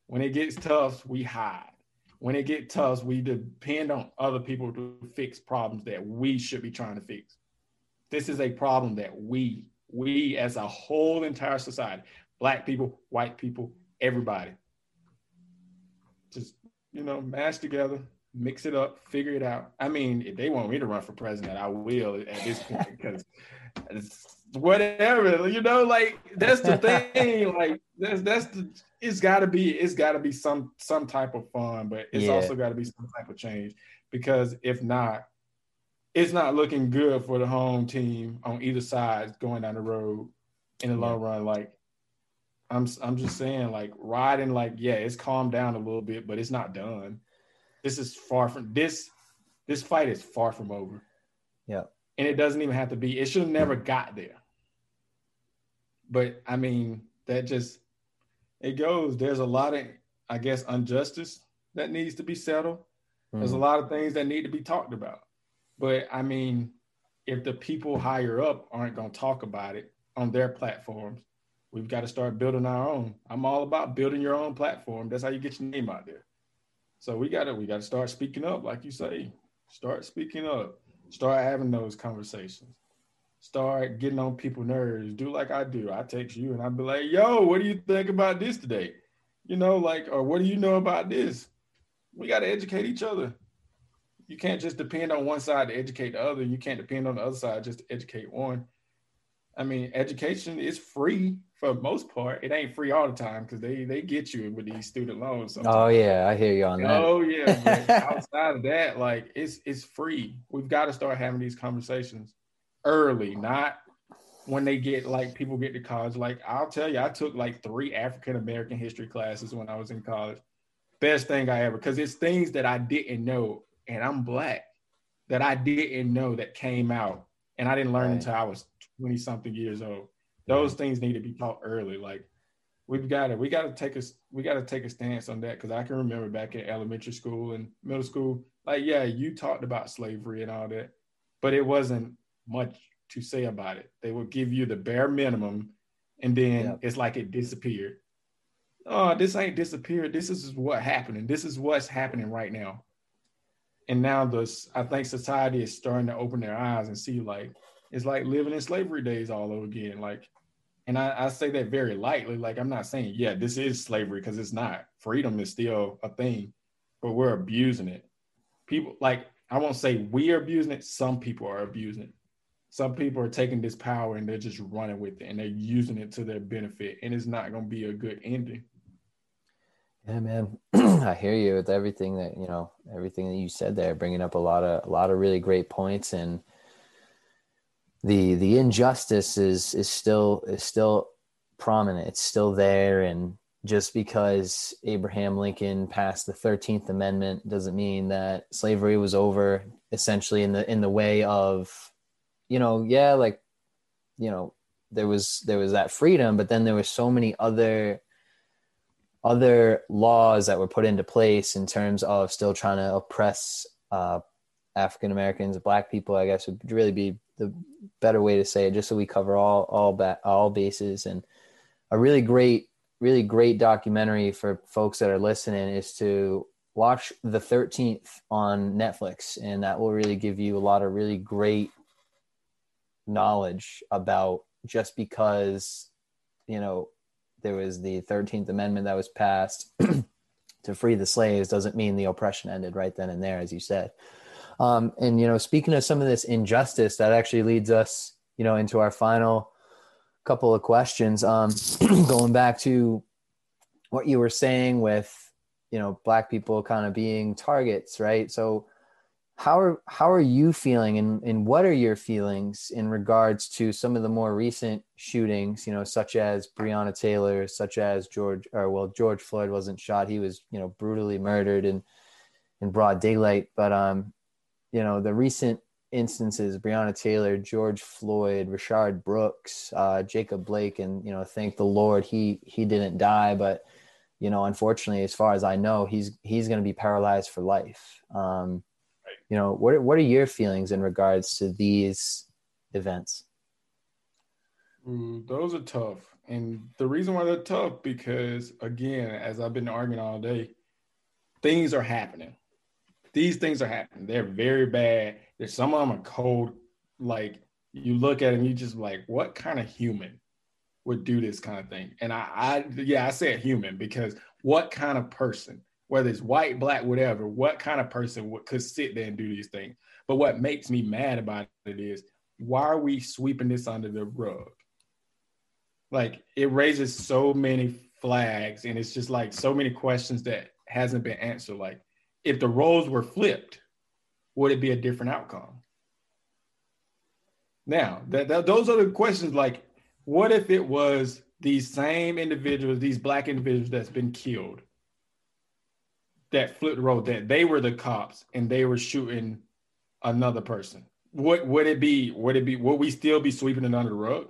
When it gets tough, we hide. When it gets tough, we depend on other people to fix problems that we should be trying to fix. This is a problem that we, we as a whole entire society, black people, white people, everybody, just you know, mash together, mix it up, figure it out. I mean, if they want me to run for president, I will at this point because whatever, you know, like that's the thing. like that's that's the it's gotta be it's gotta be some some type of fun, but it's yeah. also gotta be some type of change. Because if not, it's not looking good for the home team on either side going down the road in the yeah. long run. Like I'm I'm just saying, like riding, like yeah, it's calmed down a little bit, but it's not done. This is far from this. This fight is far from over. Yeah, and it doesn't even have to be. It should have never got there. But I mean, that just it goes. There's a lot of, I guess, injustice that needs to be settled. Mm. There's a mm. lot of things that need to be talked about. But I mean, if the people higher up aren't going to talk about it on their platforms, we've got to start building our own. I'm all about building your own platform. That's how you get your name out there. So we got to we got to start speaking up, like you say. Start speaking up. Start having those conversations. Start getting on people's nerves. Do like I do. I text you and I'll be like, "Yo, what do you think about this today?" You know, like, or what do you know about this? We got to educate each other. You can't just depend on one side to educate the other. You can't depend on the other side just to educate one. I mean, education is free for most part. It ain't free all the time because they they get you with these student loans. Sometimes. Oh yeah, I hear you on that. Oh yeah, outside of that, like it's it's free. We've got to start having these conversations early, not when they get like people get to college. Like I'll tell you, I took like three African American history classes when I was in college. Best thing I ever because it's things that I didn't know, and I'm black that I didn't know that came out, and I didn't learn right. until I was 20 something years old. Those things need to be taught early. Like we've got to, we got to take a, we got to take a stance on that. Cause I can remember back in elementary school and middle school, like, yeah, you talked about slavery and all that, but it wasn't much to say about it. They would give you the bare minimum and then it's like it disappeared. Oh, this ain't disappeared. This is what happening. This is what's happening right now. And now this, I think society is starting to open their eyes and see like, it's like living in slavery days all over again. Like, and I, I say that very lightly. Like, I'm not saying, yeah, this is slavery because it's not. Freedom is still a thing, but we're abusing it. People like I won't say we are abusing it. Some people are abusing it. some people are taking this power and they're just running with it and they're using it to their benefit and it's not going to be a good ending yeah man i hear you with everything that you know everything that you said there bringing up a lot of a lot of really great points and the the injustice is is still is still prominent it's still there and just because abraham lincoln passed the 13th amendment doesn't mean that slavery was over essentially in the in the way of you know, yeah, like, you know, there was there was that freedom, but then there were so many other other laws that were put into place in terms of still trying to oppress uh, African Americans, Black people. I guess would really be the better way to say it, just so we cover all all ba- all bases. And a really great, really great documentary for folks that are listening is to watch the 13th on Netflix, and that will really give you a lot of really great knowledge about just because you know there was the 13th amendment that was passed to free the slaves doesn't mean the oppression ended right then and there as you said um, and you know speaking of some of this injustice that actually leads us you know into our final couple of questions. Um, going back to what you were saying with you know black people kind of being targets right? So how are how are you feeling and, and what are your feelings in regards to some of the more recent shootings you know such as breonna taylor such as george or well george floyd wasn't shot. He was you know brutally murdered in in broad daylight. But um you know the recent instances breonna taylor george floyd rayshard brooks uh, jacob blake and you know thank the lord he he didn't die but you know unfortunately as far as i know he's he's going to be paralyzed for life. Um you know what what are your feelings in regards to these events? Ooh, those are tough. And the reason why they're tough because again as i've been arguing all day things are happening these things are happening they're very bad there's some of them are cold like you look at them you just like what kind of human would do this kind of thing and i, I yeah i said human because what kind of person whether it's white, black, whatever, what kind of person would, could sit there and do these things. But what makes me mad about it is why are we sweeping this under the rug? Like it raises so many flags and it's just like so many questions that hasn't been answered. Like if the roles were flipped, would it be a different outcome? Now, that, that those are the questions like, what if it was these same individuals, these black individuals that's been killed? that flipped the role, that they were the cops and they were shooting another person what would it be would it be would we still be sweeping it under the rug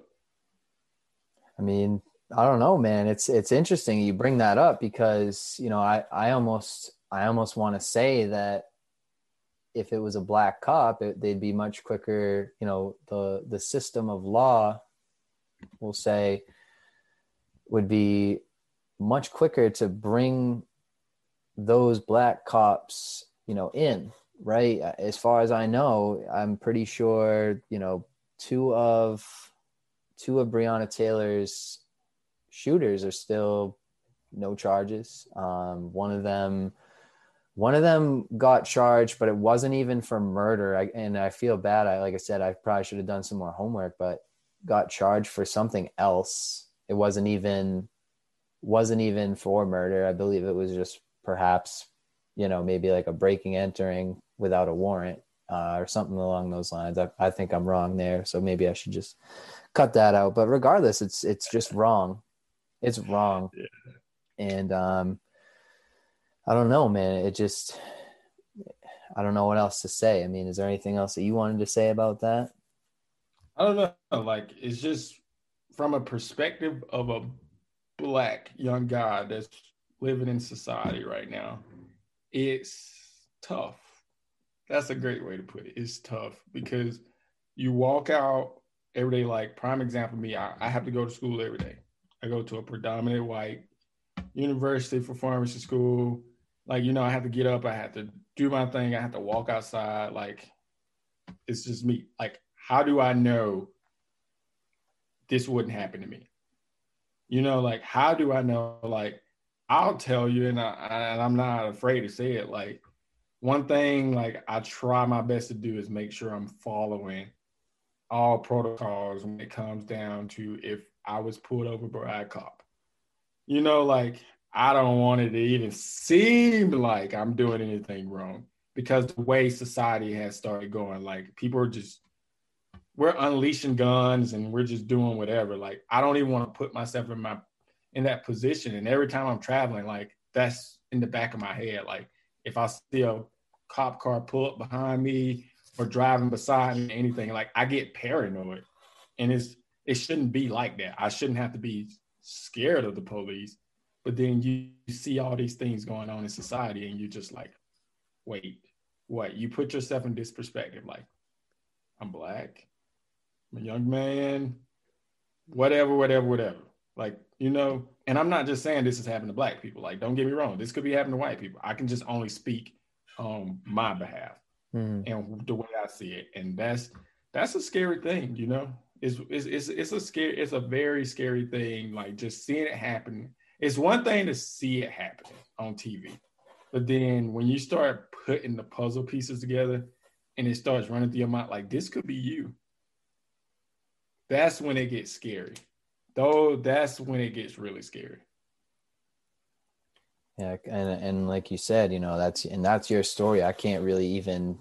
i mean i don't know man it's it's interesting you bring that up because you know i i almost i almost want to say that if it was a black cop it, they'd be much quicker you know the the system of law will say would be much quicker to bring those black cops, you know, in, right? As far as I know, I'm pretty sure, you know, two of two of Breonna Taylor's shooters are still no charges. Um, one of them one of them got charged, but it wasn't even for murder. I, and I feel bad. I like I said, I probably should have done some more homework, but got charged for something else. It wasn't even wasn't even for murder. I believe it was just perhaps you know maybe like a breaking entering without a warrant uh, or something along those lines I, I think i'm wrong there so maybe i should just cut that out but regardless it's it's just wrong it's wrong yeah. and um i don't know man it just i don't know what else to say i mean is there anything else that you wanted to say about that i don't know like it's just from a perspective of a black young guy that's living in society right now, it's tough. That's a great way to put it. It's tough because you walk out every day, like prime example, me, I, I have to go to school every day. I go to a predominant white university for pharmacy school. Like, you know, I have to get up, I have to do my thing, I have to walk outside. Like, it's just me. Like, how do I know this wouldn't happen to me? You know, like, how do I know, like, I'll tell you, and, I, and I'm not afraid to say it. Like one thing, like I try my best to do is make sure I'm following all protocols when it comes down to if I was pulled over by a cop. You know, like I don't want it to even seem like I'm doing anything wrong because the way society has started going, like people are just we're unleashing guns and we're just doing whatever. Like I don't even want to put myself in my in that position. And every time I'm traveling, like that's in the back of my head. Like if I see a cop car pull up behind me or driving beside me, anything, like I get paranoid. And it's it shouldn't be like that. I shouldn't have to be scared of the police. But then you, see all these things going on in society and you're just like, wait, what? You put yourself in this perspective, like, I'm black, I'm a young man, whatever, whatever, whatever. Like, you know, and I'm not just saying this is happening to black people. Like, don't get me wrong, this could be happening to white people. I can just only speak on my behalf mm. and the way I see it. And that's that's a scary thing, you know. It's, it's it's it's a scary, it's a very scary thing. Like just seeing it happen. It's one thing to see it happening on TV, but then when you start putting the puzzle pieces together and it starts running through your mind, like this could be you. That's when it gets scary. Though that's when it gets really scary. Yeah and and like you said you know that's and that's your story. I can't really even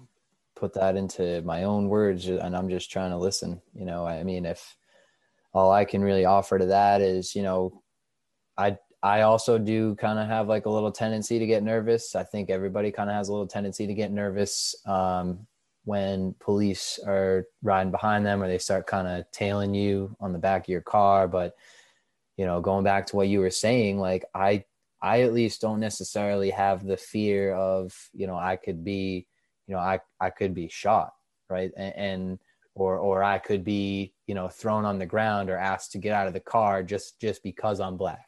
put that into my own words and i'm just trying to listen you know? I mean if all i can really offer to that is you know i i also do kind of have like a little tendency to get nervous. I think everybody kind of has a little tendency to get nervous um, when police are riding behind them or they start kind of tailing you on the back of your car. But you know going back to what you were saying like i i at least don't necessarily have the fear of you know i could be you know i i could be shot right? And, and or or i could be you know thrown on the ground or asked to get out of the car just just because i'm black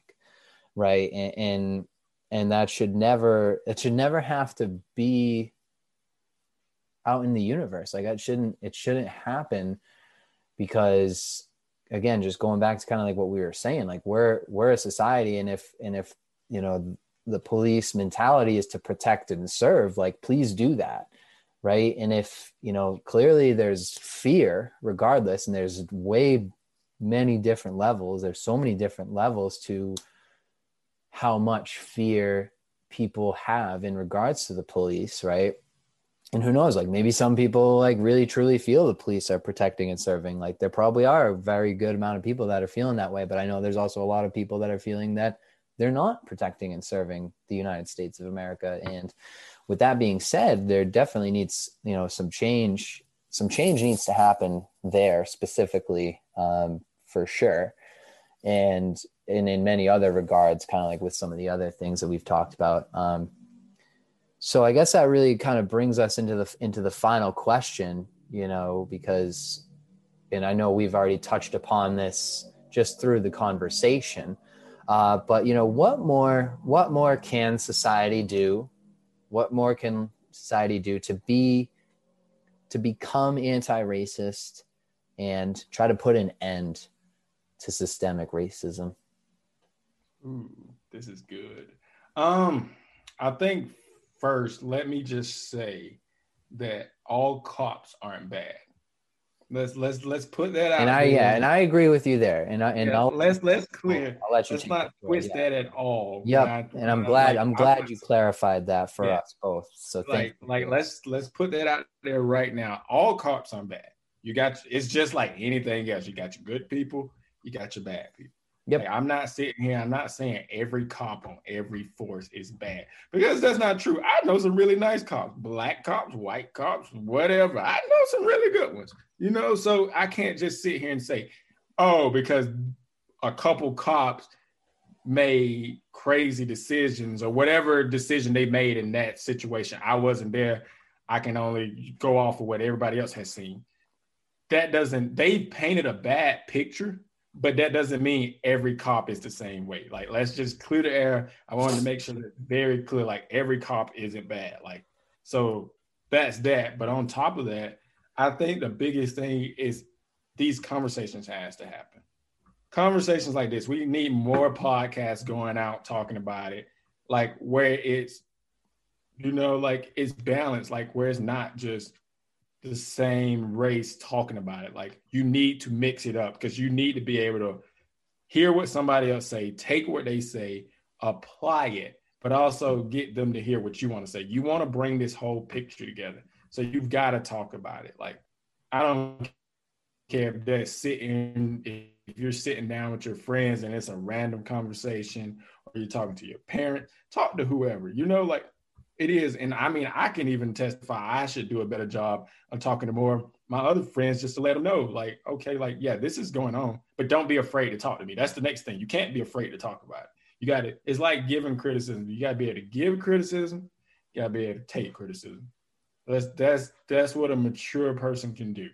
right? And and, and that should never it should never have to be out in the universe. Like it shouldn't it shouldn't happen because again just going back to kind of like what we were saying like we're we're a society and if and if you know the police mentality is to protect and serve like please do that right? And if you know clearly there's fear regardless and there's way many different levels there's so many different levels to how much fear people have in regards to the police right? And who knows like maybe some people like really truly feel the police are protecting and serving. Like there probably are a very good amount of people that are feeling that way but i know there's also a lot of people that are feeling that they're not protecting and serving the united states of america. And with that being said there definitely needs you know some change some change needs to happen there specifically um, for sure. And and in many other regards kind of like with some of the other things that we've talked about um, so I guess that really kind of brings us into the into the final question, you know, because and I know we've already touched upon this just through the conversation. Uh, but you know, what more what more can society do? What more can society do to be to become anti-racist and try to put an end to systemic racism? Ooh, this is good. Um, I think first, let me just say that all cops aren't bad. Let's let's let's put that out. And I there. yeah, and I agree with you there. And I and yeah, I'll, let's let's clear. I'll let you let's not twist yeah. that at all. Yep. and I'm glad like, I'm glad I'm, you clarified that for yeah. us both. So like like let's let's put that out there right now. All cops aren't bad. You got it's just like anything else. You got your good people, you got your bad people. Yep. Like, I'm not sitting here, I'm not saying every cop on every force is bad because that's not true. I know some really nice cops, black cops, white cops, whatever. I know some really good ones, you know. So I can't just sit here and say, oh, because a couple cops made crazy decisions or whatever decision they made in that situation. I wasn't there. I can only go off of what everybody else has seen. That doesn't, they painted a bad picture but that doesn't mean every cop is the same way. Like, let's just clear the air. I wanted to make sure that very clear. Like, every cop isn't bad. Like, so that's that. But on top of that, I think the biggest thing is these conversations has to happen. Conversations like this, we need more podcasts going out talking about it, like where it's, you know, like it's balanced, like where it's not just the same race talking about it. Like you need to mix it up because you need to be able to hear what somebody else say, take what they say, apply it, but also get them to hear what you want to say. You want to bring this whole picture together. So you've got to talk about it. Like I don't care if they're sitting if you're sitting down with your friends and it's a random conversation or you're talking to your parent, talk to whoever. You know, like it is. And I mean, I can even testify I should do a better job of talking to more my other friends just to let them know, like, okay, like, yeah, this is going on, but don't be afraid to talk to me. That's the next thing. You can't be afraid to talk about it. You got to, it's like giving criticism. You got to be able to give criticism. You got to be able to take criticism. That's, that's, that's what a mature person can do.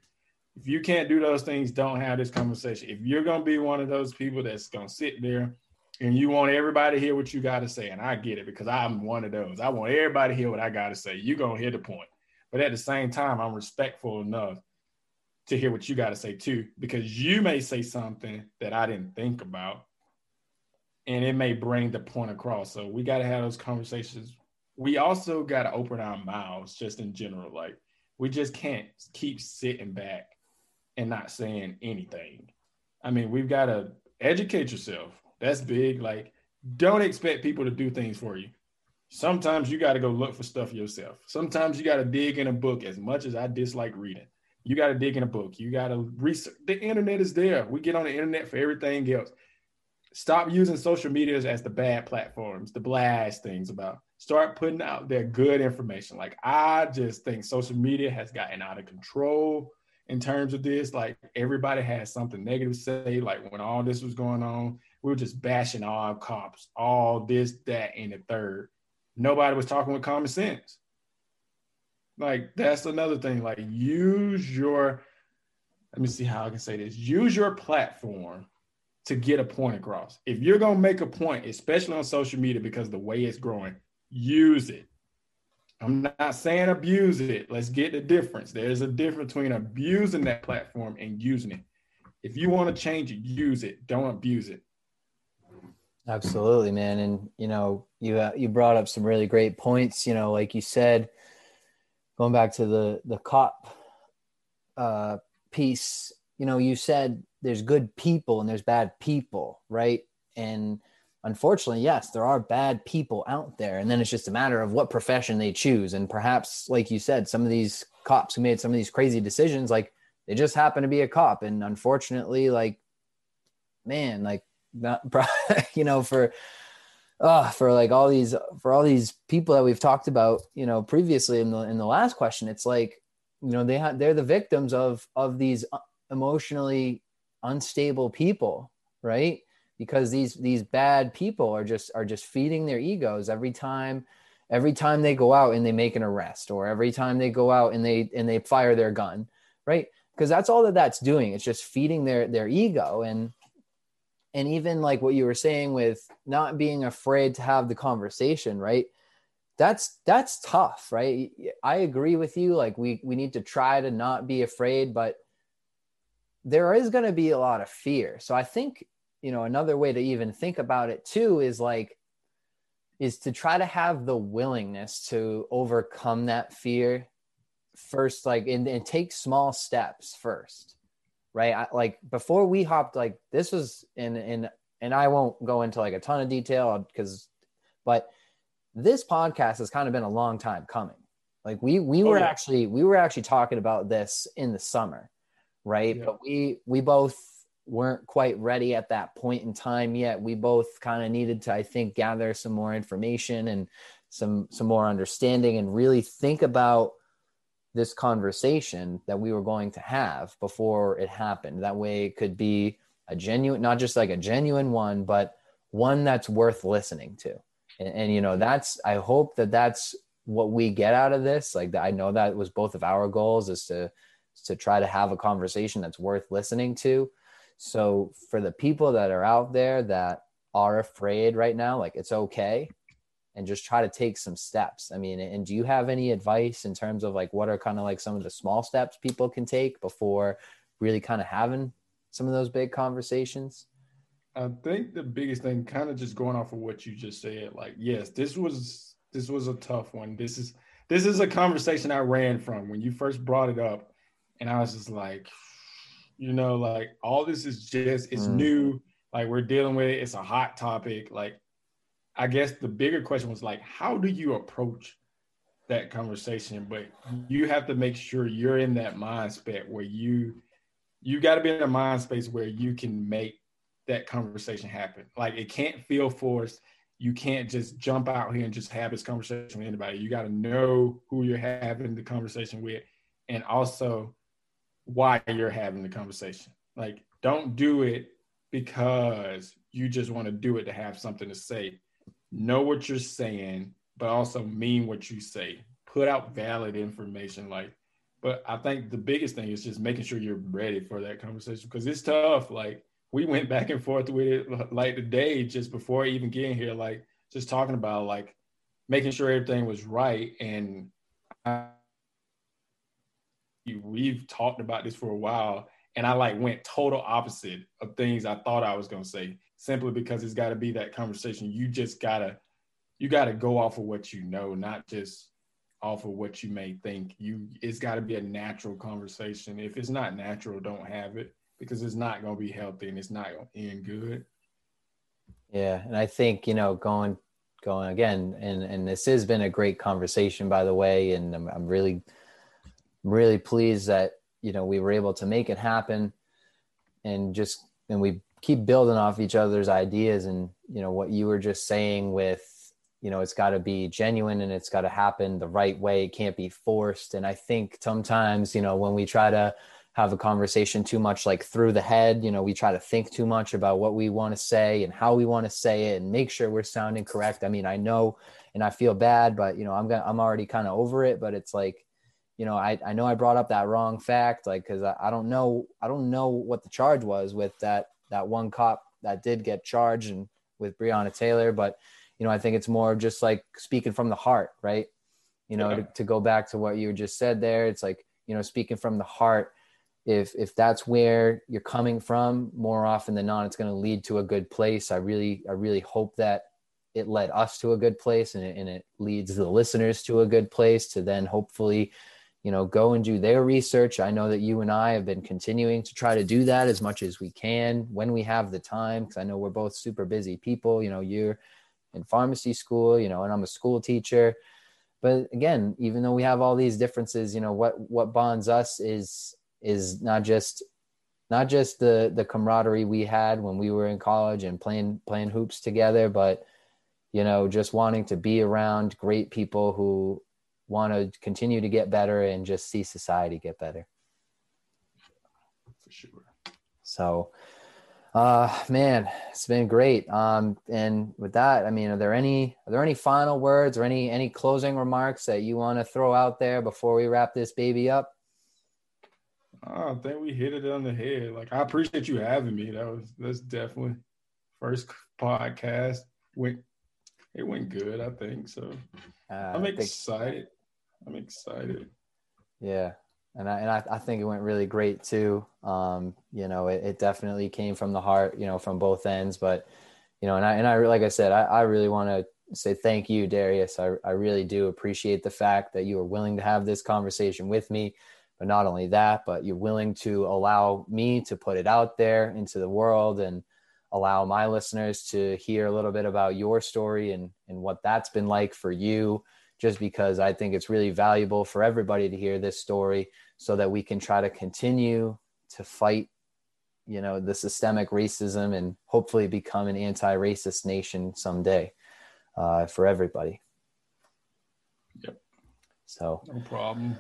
If you can't do those things, don't have this conversation. If you're going to be one of those people that's going to sit there and you want everybody to hear what you got to say, and I get it because I'm one of those. I want everybody to hear what I got to say. You're going to hear the point. But at the same time, I'm respectful enough to hear what you got to say too, because you may say something that I didn't think about and it may bring the point across. So we got to have those conversations. We also got to open our mouths just in general. Like we just can't keep sitting back and not saying anything. I mean, we've got to educate yourself. That's big. Like, don't expect people to do things for you. Sometimes you got to go look for stuff yourself. Sometimes you got to dig in a book as much as I dislike reading. You got to dig in a book. You got to research. The internet is there. We get on the internet for everything else. Stop using social medias as the bad platforms, the blast things about. Start putting out their good information. Like I just think social media has gotten out of control in terms of this. Like everybody has something negative to say. Like when all this was going on, we were just bashing all cops, all this, that, and the third. Nobody was talking with common sense. Like that's another thing. Like use your, let me see how I can say this. Use your platform to get a point across. If you're gonna make a point, especially on social media, because the way it's growing, use it. I'm not saying abuse it. Let's get the difference. There's a difference between abusing that platform and using it. If you want to change it, use it. Don't abuse it. Absolutely, man. And you know, you uh, you brought up some really great points. You know, like you said, going back to the the cop uh, piece. You know, you said there's good people and there's bad people, right? And unfortunately, yes, there are bad people out there. And then it's just a matter of what profession they choose. And perhaps, like you said, some of these cops who made some of these crazy decisions, like they just happen to be a cop. And unfortunately, like, man, like, not, you know, for, uh, for like all these, for all these people that we've talked about, you know, previously in the, in the last question, it's like, you know, they have, they're the victims of, of these uh, emotionally unstable people, right? because these these bad people are just are just feeding their egos every time every time they go out and they make an arrest or every time they go out and they and they fire their gun right because that's all that that's doing it's just feeding their their ego and and even like what you were saying with not being afraid to have the conversation right? That's that's tough right? I agree with you like we we need to try to not be afraid but there is going to be a lot of fear. So i think you know another way to even think about it too is like is to try to have the willingness to overcome that fear first like and, and take small steps first right I, like before we hopped like this was in in and i won't go into like a ton of detail because but this podcast has kind of been a long time coming like we we oh, were yeah. actually we were actually talking about this in the summer right yeah. but we we both weren't quite ready at that point in time yet. We both kind of needed to, I think, gather some more information and some some more understanding and really think about this conversation that we were going to have before it happened. That way it could be a genuine, not just like a genuine one, but one that's worth listening to. And, and you know, that's I hope that that's what we get out of this. Like I know that was both of our goals is to to try to have a conversation that's worth listening to so for the people that are out there that are afraid right now, like it's okay and just try to take some steps. I mean, and do you have any advice in terms of like what are kind of like some of the small steps people can take before really kind of having some of those big conversations? I think the biggest thing, kind of just going off of what you just said, like, yes, this was this was a tough one. This is this is a conversation I ran from when you first brought it up, and I was just like, you know, like all this is just it's mm. new. Like we're dealing with it. It's a hot topic. Like I guess the bigger question was like, how do you approach that conversation? But you have to make sure you're in that mind mindset where you you got to be in a mind space where you can make that conversation happen. Like it can't feel forced. You can't just jump out here and just have this conversation with anybody. You got to know who you're having the conversation with and also why you're having the conversation. Like don't do it because you just want to do it to have something to say. Know what you're saying, but also mean what you say. Put out valid information like but I think the biggest thing is just making sure you're ready for that conversation because it's tough. Like we went back and forth with it like the day just before even getting here, like just talking about like making sure everything was right. And I, we've talked about this for a while, and I like went total opposite of things I thought I was gonna say, simply because it's got to be that conversation. You just gotta you gotta go off of what you know, not just off of what you may think. You it's got to be a natural conversation. If it's not natural, don't have it because it's not to be healthy and it's not to end good. Yeah, and I think you know going going again, and and this has been a great conversation by the way, and I'm, I'm really really pleased that you know we were able to make it happen, and just and we keep building off each other's ideas and you know what you were just saying with you know it's got to be genuine and it's got to happen the right way. It can't be forced. And i think sometimes you know when we try to have a conversation too much like through the head you know we try to think too much about what we want to say and how we want to say it and make sure we're sounding correct. I mean i know and i feel bad but you know i'm gonna i'm already kind of over it but it's like you know i i know i brought up that wrong fact like because I, I don't know i don't know what the charge was with that that one cop that did get charged and with breonna taylor but you know, I think it's more just like speaking from the heart, right? You know, yeah. to, to go back to what you just said there, it's like, you know, speaking from the heart, if if that's where you're coming from, more often than not, it's going to lead to a good place. I really, I really hope that it led us to a good place and it, and it leads the listeners to a good place to then hopefully you know go and do their research i know that you and i have been continuing to try to do that as much as we can when we have the time because i know we're both super busy people you know you're in pharmacy school, you know, and I'm a school teacher. But again, even though we have all these differences, you know, what what bonds us is is not just not just the the camaraderie we had when we were in college and playing playing hoops together, but you know, just wanting to be around great people who want to continue to get better and just see society get better. For sure. So, uh, man, it's been great. Um, and with that, I mean, are there any are there any final words or any any closing remarks that you want to throw out there before we wrap this baby up? I think we hit it on the head. Like I appreciate you having me. That was that's definitely first podcast went it went good. I think so. Uh, I'm excited. I'm excited. Yeah, and I, and I, I, think it went really great too. Um, you know, it, it, definitely came from the heart, you know, from both ends. But you know, and I and I like I said, I, I really want to say thank you, Darius. I, I really do appreciate the fact that you are willing to have this conversation with me. But not only that, but you're willing to allow me to put it out there into the world and allow my listeners to hear a little bit about your story and and what that's been like for you just because I think it's really valuable for everybody to hear this story so that we can try to continue to fight you know the systemic racism and hopefully become an anti-racist nation someday uh, for everybody. Yep. So. No problem.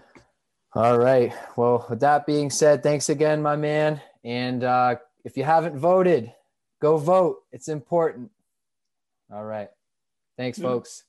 All right. Well with that being said thanks again my man. And uh, if you haven't voted go vote. It's important. All right. Thanks yeah. folks